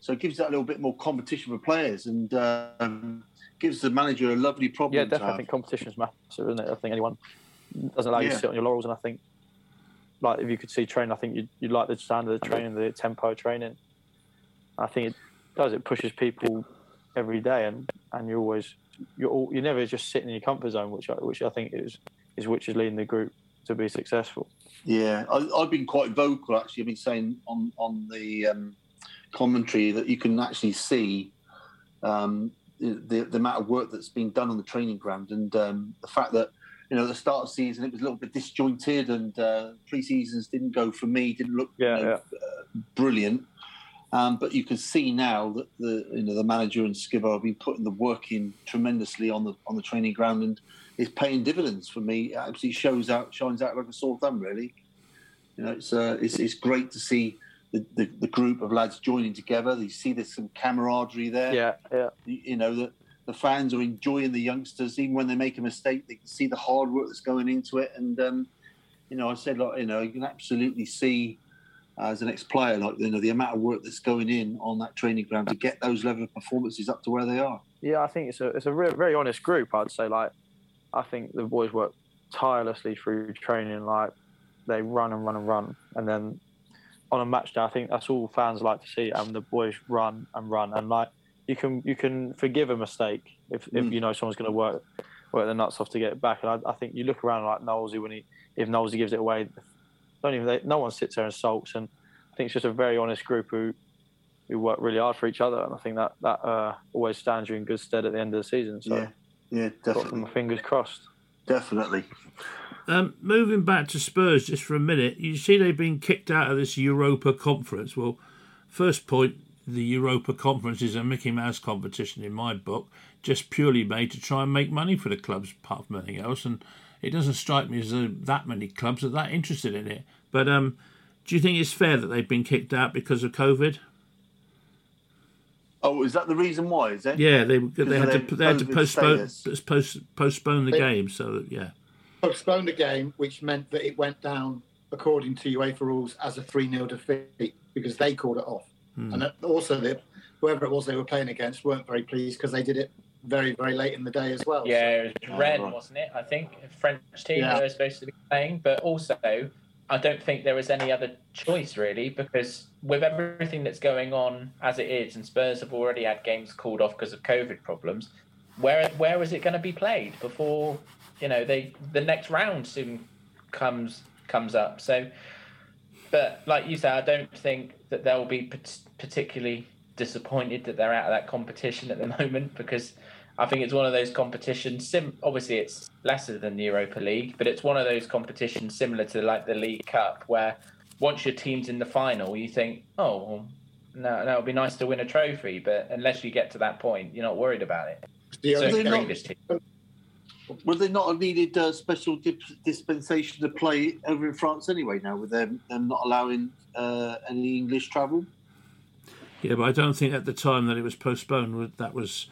So it gives that a little bit more competition for players and um, gives the manager a lovely problem. Yeah, to definitely. I have. think competition's massive, isn't it? I think anyone doesn't allow you to sit on your laurels, and I think like if you could see training, I think you'd, you'd like the standard of training, the tempo training. I think it does. It pushes people every day, and and you're always you're all, you're never just sitting in your comfort zone, which I, which I think is is which is leading the group to be successful. Yeah, I, I've been quite vocal actually. I've been saying on on the um, commentary that you can actually see um, the the amount of work that's been done on the training ground and um, the fact that you know the start of the season it was a little bit disjointed and uh, pre-seasons didn't go for me, didn't look you know, yeah. uh, brilliant. Um, but you can see now that the you know the manager and Skipper have been putting the work in tremendously on the on the training ground and it's paying dividends for me. It absolutely shows out, shines out like a sore thumb, really. You know, it's uh, it's, it's great to see the, the, the group of lads joining together. You see there's some camaraderie there. Yeah, yeah, You, you know that the fans are enjoying the youngsters, even when they make a mistake. They can see the hard work that's going into it, and um, you know, I said like you know, you can absolutely see uh, as an ex-player like you know the amount of work that's going in on that training ground to get those level of performances up to where they are. yeah. I think it's a it's a re- very honest group. I'd say like I think the boys work tirelessly through training. Like they run and run and run, and then on a match day, I think that's all fans like to see. And the boys run and run, and like you can you can forgive a mistake if, if Mm. you know someone's going to work work their nuts off to get it back. And I, I think you look around like Knowlesy when he if Knowlesy gives it away, don't even they, no one sits there and sulks. And I think it's just a very honest group who who work really hard for each other. And I think that that uh, always stands you in good stead at the end of the season. So Yeah, yeah, got definitely, my fingers crossed. definitely. Um, moving back to Spurs just for a minute, you see they've been kicked out of this Europa Conference. Well, first point, the Europa Conference is a Mickey Mouse competition in my book, just purely made to try and make money for the clubs, apart from anything else. And it doesn't strike me as though that many clubs are that interested in it. But um, do you think it's fair that they've been kicked out because of COVID? Oh, is that the reason why? Is it? Yeah, they they had to they had to postpone status. postpone the They- game. So yeah, postponed the game, which meant that it went down according to UEFA rules as a 3 0 defeat because they called it off. Hmm. And also, the, whoever it was they were playing against weren't very pleased because they did it very, very late in the day as well. Yeah, it was Oh, wasn't it? I think a French team Yeah. they were supposed to be playing, but also I don't think there was any other choice really because with everything that's going on as it is, and Spurs have already had games called off because of COVID problems. Where where is it going to be played before you know they the next round soon comes comes up? So, but like you said, I don't think that they'll be particularly disappointed that they're out of that competition at the moment because I think it's one of those competitions. Sim- obviously, it's lesser than the Europa League, but it's one of those competitions similar to like the League Cup, where once your team's in the final, you think, oh, well, no, no, it'd be nice to win a trophy, but unless you get to that point, you're not worried about it. The So only not- English team. Would they not have needed uh, special dip- dispensation to play over in France anyway? Now with them, them not allowing uh, any English travel. yeah, but I don't think at the time that it was postponed that was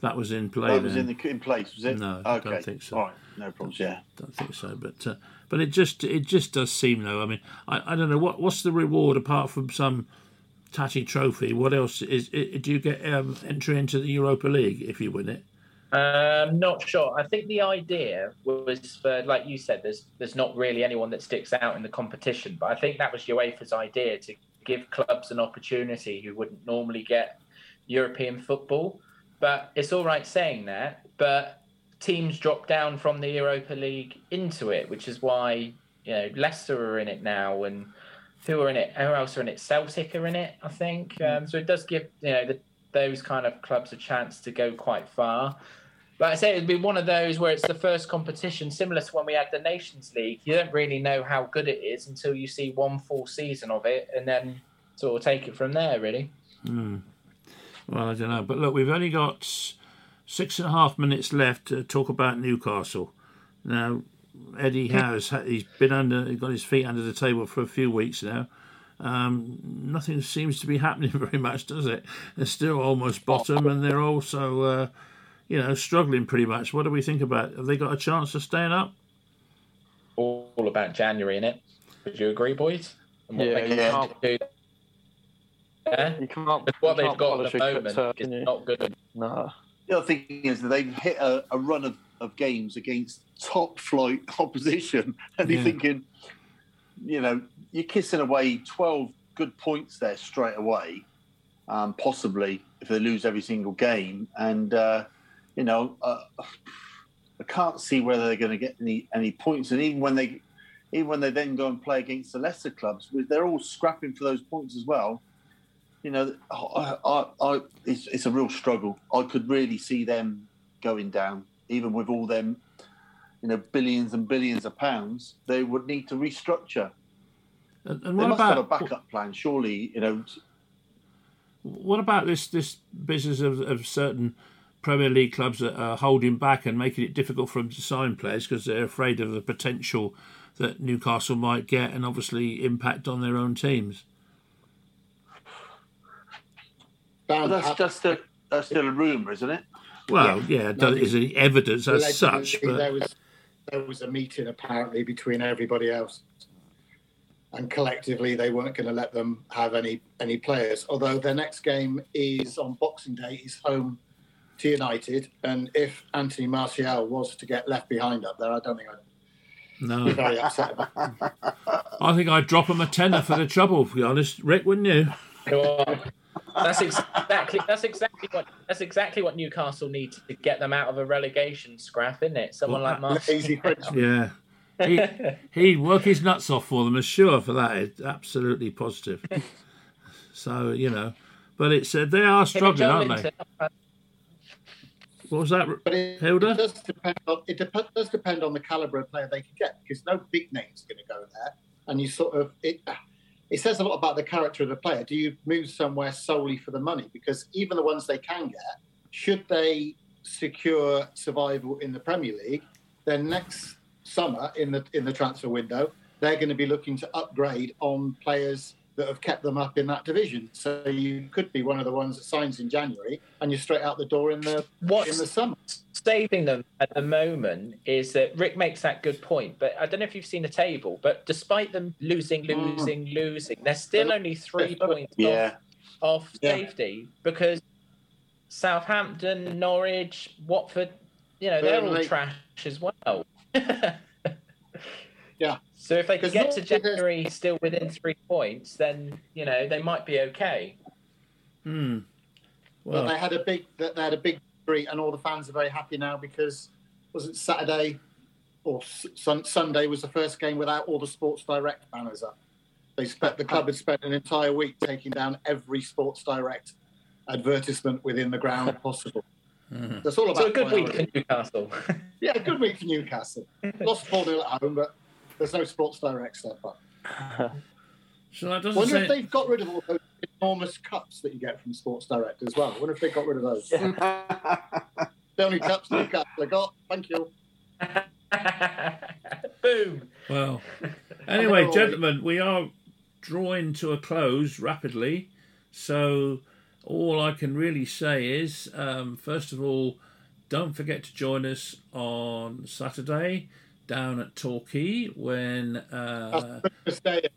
that was in play. That was in the in place, was it? No, I okay. don't think so. All right, no problems. Yeah. I don't think so. But uh, but it just it just does seem though. I mean, I, I don't know what what's the reward apart from some tatty trophy. What else is? do you get um, entry into the Europa League if you win it? Um, not sure. I think the idea was for, like you said, there's there's not really anyone that sticks out in the competition, but I think that was UEFA's idea to give clubs an opportunity who wouldn't normally get European football. But it's all right saying that, but teams drop down from the Europa League into it, which is why you know Leicester are in it now, and who are in it? Who else are in it? Celtic are in it, I think. Um, so it does give you know the, those kind of clubs a chance to go quite far. Like I say, it'd be one of those where it's the first competition, similar to when we had the Nations League. You don't really know how good it is until you see one full season of it, and then sort of take it from there. Really. Well, I don't know. But look, we've only got six and a half minutes left to talk about Newcastle. Now, Eddie has he's been under, he's got his feet under the table for a few weeks now. Um, nothing seems to be happening very much, does it? They're still almost bottom, and they're also, uh, you know, struggling pretty much. What do we think about? Have they got a chance of staying up? All about January in it. Would you agree, boys? And what Yeah, they you can can't- do there. You can't. But what you they've can't got polish at the moment turf, is not good. No. The other thing is that they've hit a, a run of, of games against top flight opposition, and you're Yeah. thinking, you know, you're kissing away 12 good points there straight away, um, possibly if they lose every single game. And, uh, you know, uh, I can't see whether they're going to get any, any points. And even when they even when they then go and play against the lesser clubs, they're all scrapping for those points as well. You know, I, I, I, it's, it's a real struggle. I could really see them going down, even with all them, you know, billions and billions of pounds. They would need to restructure. And, and They what must about have a backup plan, surely. You know, What about this this business of, of certain Premier League clubs that are holding back and making it difficult for them to sign players because they're afraid of the potential that Newcastle might get and obviously impact on their own teams? but that's just a that's still a rumor, isn't it? Well, yeah, No, is any evidence as Allegedly, such, but there was there was a meeting apparently between everybody else, and collectively they weren't going to let them have any any players. Although their next game is on Boxing Day, is home to United, and if Anthony Martial was to get left behind up there, I don't think I'd be No, very upset about. I think I'd drop him a tenner for the trouble. To be honest, Rick, wouldn't you? That's exactly that's exactly what that's exactly what Newcastle need to get them out of a relegation scrap, isn't it? Someone Well, like Martial. Lazy Yeah. He, he'd work his nuts off for them, as sure for that. It's absolutely positive. So, you know, but it's uh, they are struggling, aren't they? What was that, But it, Hilda? it does depend on it dep- does depend on the caliber of player they can get because no big name's going to go there, and you sort of it. It says a lot about the character of the player. Do you move somewhere solely for the money? Because even the ones they can get, should they secure survival in the Premier League, then next summer in the in the transfer window, they're going to be looking to upgrade on players that have kept them up in that division. So you could be one of the ones that signs in January, and you're straight out the door in the in the summer. saving them at the moment is that Rick makes that good point, but I don't know if you've seen the table, but despite them losing, Mm. losing, losing, they're still only three points Yeah. off, off Yeah. safety because Southampton, Norwich, Watford, you know, they're all trash as well. Yeah. So if they can 'Cause get to Norwich is- January still within three points, then you know they might be okay. Hmm. But Well, they had a big that they had a big victory, and all the fans are very happy now because was it Saturday or sun, Sunday was the first game without all the Sports Direct banners up. They spent the club had spent an entire week taking down every Sports Direct advertisement within the ground possible. Mhm. That's all about So a good week for. Newcastle. Yeah, a good week for Newcastle. Lost four 0 at home, but there's no Sports Direct stuff up. so that doesn't Wonder if they've got rid of all those enormous cups that you get from Sports Direct as well. Wonder if they got rid of those. The only cups Newcastle have got. Thank you. Boom. Well, anyway, gentlemen, we are drawing to a close rapidly. So, all I can really say is, um, first of all, don't forget to join us on Saturday down at Torquay when. Uh, Christmas Day.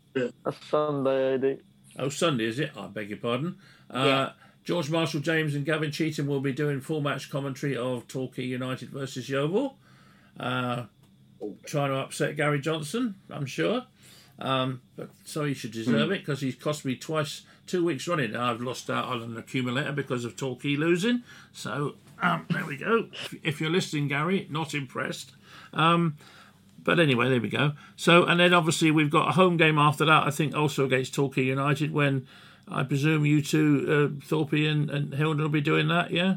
That's Sunday, AD. oh, Sunday, is it? I beg your pardon. Uh, Yeah. George Marshall James and Gavin Cheetham will be doing full match commentary of Torquay United versus Yeovil. Uh, trying to upset Gary Johnson, I'm sure. Um, but so he should deserve it because he's cost me twice, two weeks running. I've lost out on an accumulator because of Torquay losing. So um, there we go. If, if you're listening, Gary, not impressed. Um, but anyway, there we go. So and then obviously we've got a home game after that. I think also against Torquay United when I presume you two, uh, Thorpe and, and Hilda, will be doing that. Yeah,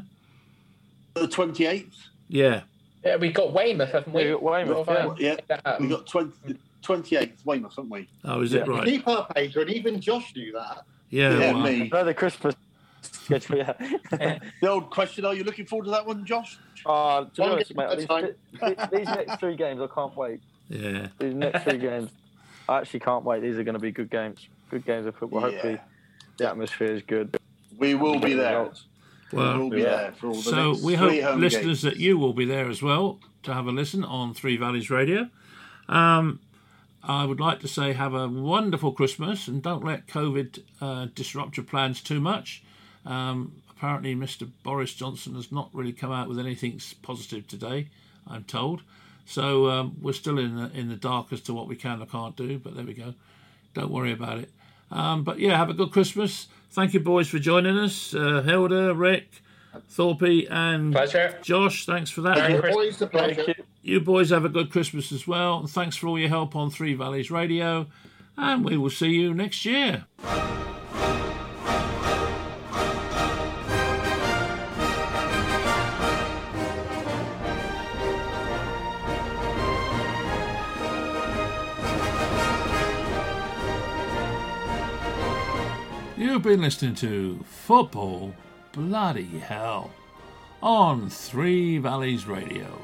The 28th. yeah. Yeah, we've got Weymouth, haven't we? Yeah, we got Weymouth, Or have yeah. made that up? We got 20, 28th, Weymouth, haven't we? Oh, is Yeah. it right? Keep up, Adrian. Even Josh knew that. Yeah. Yeah, well, me. No, the Christmas schedule, yeah. The old question, are you looking forward to that one, Josh? Uh, to be One honest, mate, these, these- these next three games, I can't wait. yeah. These next three games, I actually can't wait. These are going to be good games. Good games of football. Hopefully, the atmosphere is good. We will be there. Results. we Well, will be yeah. there for all the So next we three hope home listeners games. that you will be there as well to have a listen on Three Valleys Radio. Um, I would like to say have a wonderful Christmas and don't let COVID uh, disrupt your plans too much. Um, apparently, Mr. Boris Johnson has not really come out with anything positive today. I'm told. So um, we're still in the, in the dark as to what we can or can't do. But there we go. Don't worry about it. Um, but yeah, have a good Christmas. Thank you, boys, for joining us. Uh, Hilda, Rick, Thorpe, and Pleasure. Josh. Thanks for that. Merry You- Christmas. Always a pleasure. Thank you. You boys have a good Christmas as well. And thanks for all your help on Three Valleys Radio. And we will see you next year. You've been listening to Football Bloody Hell on Three Valleys Radio.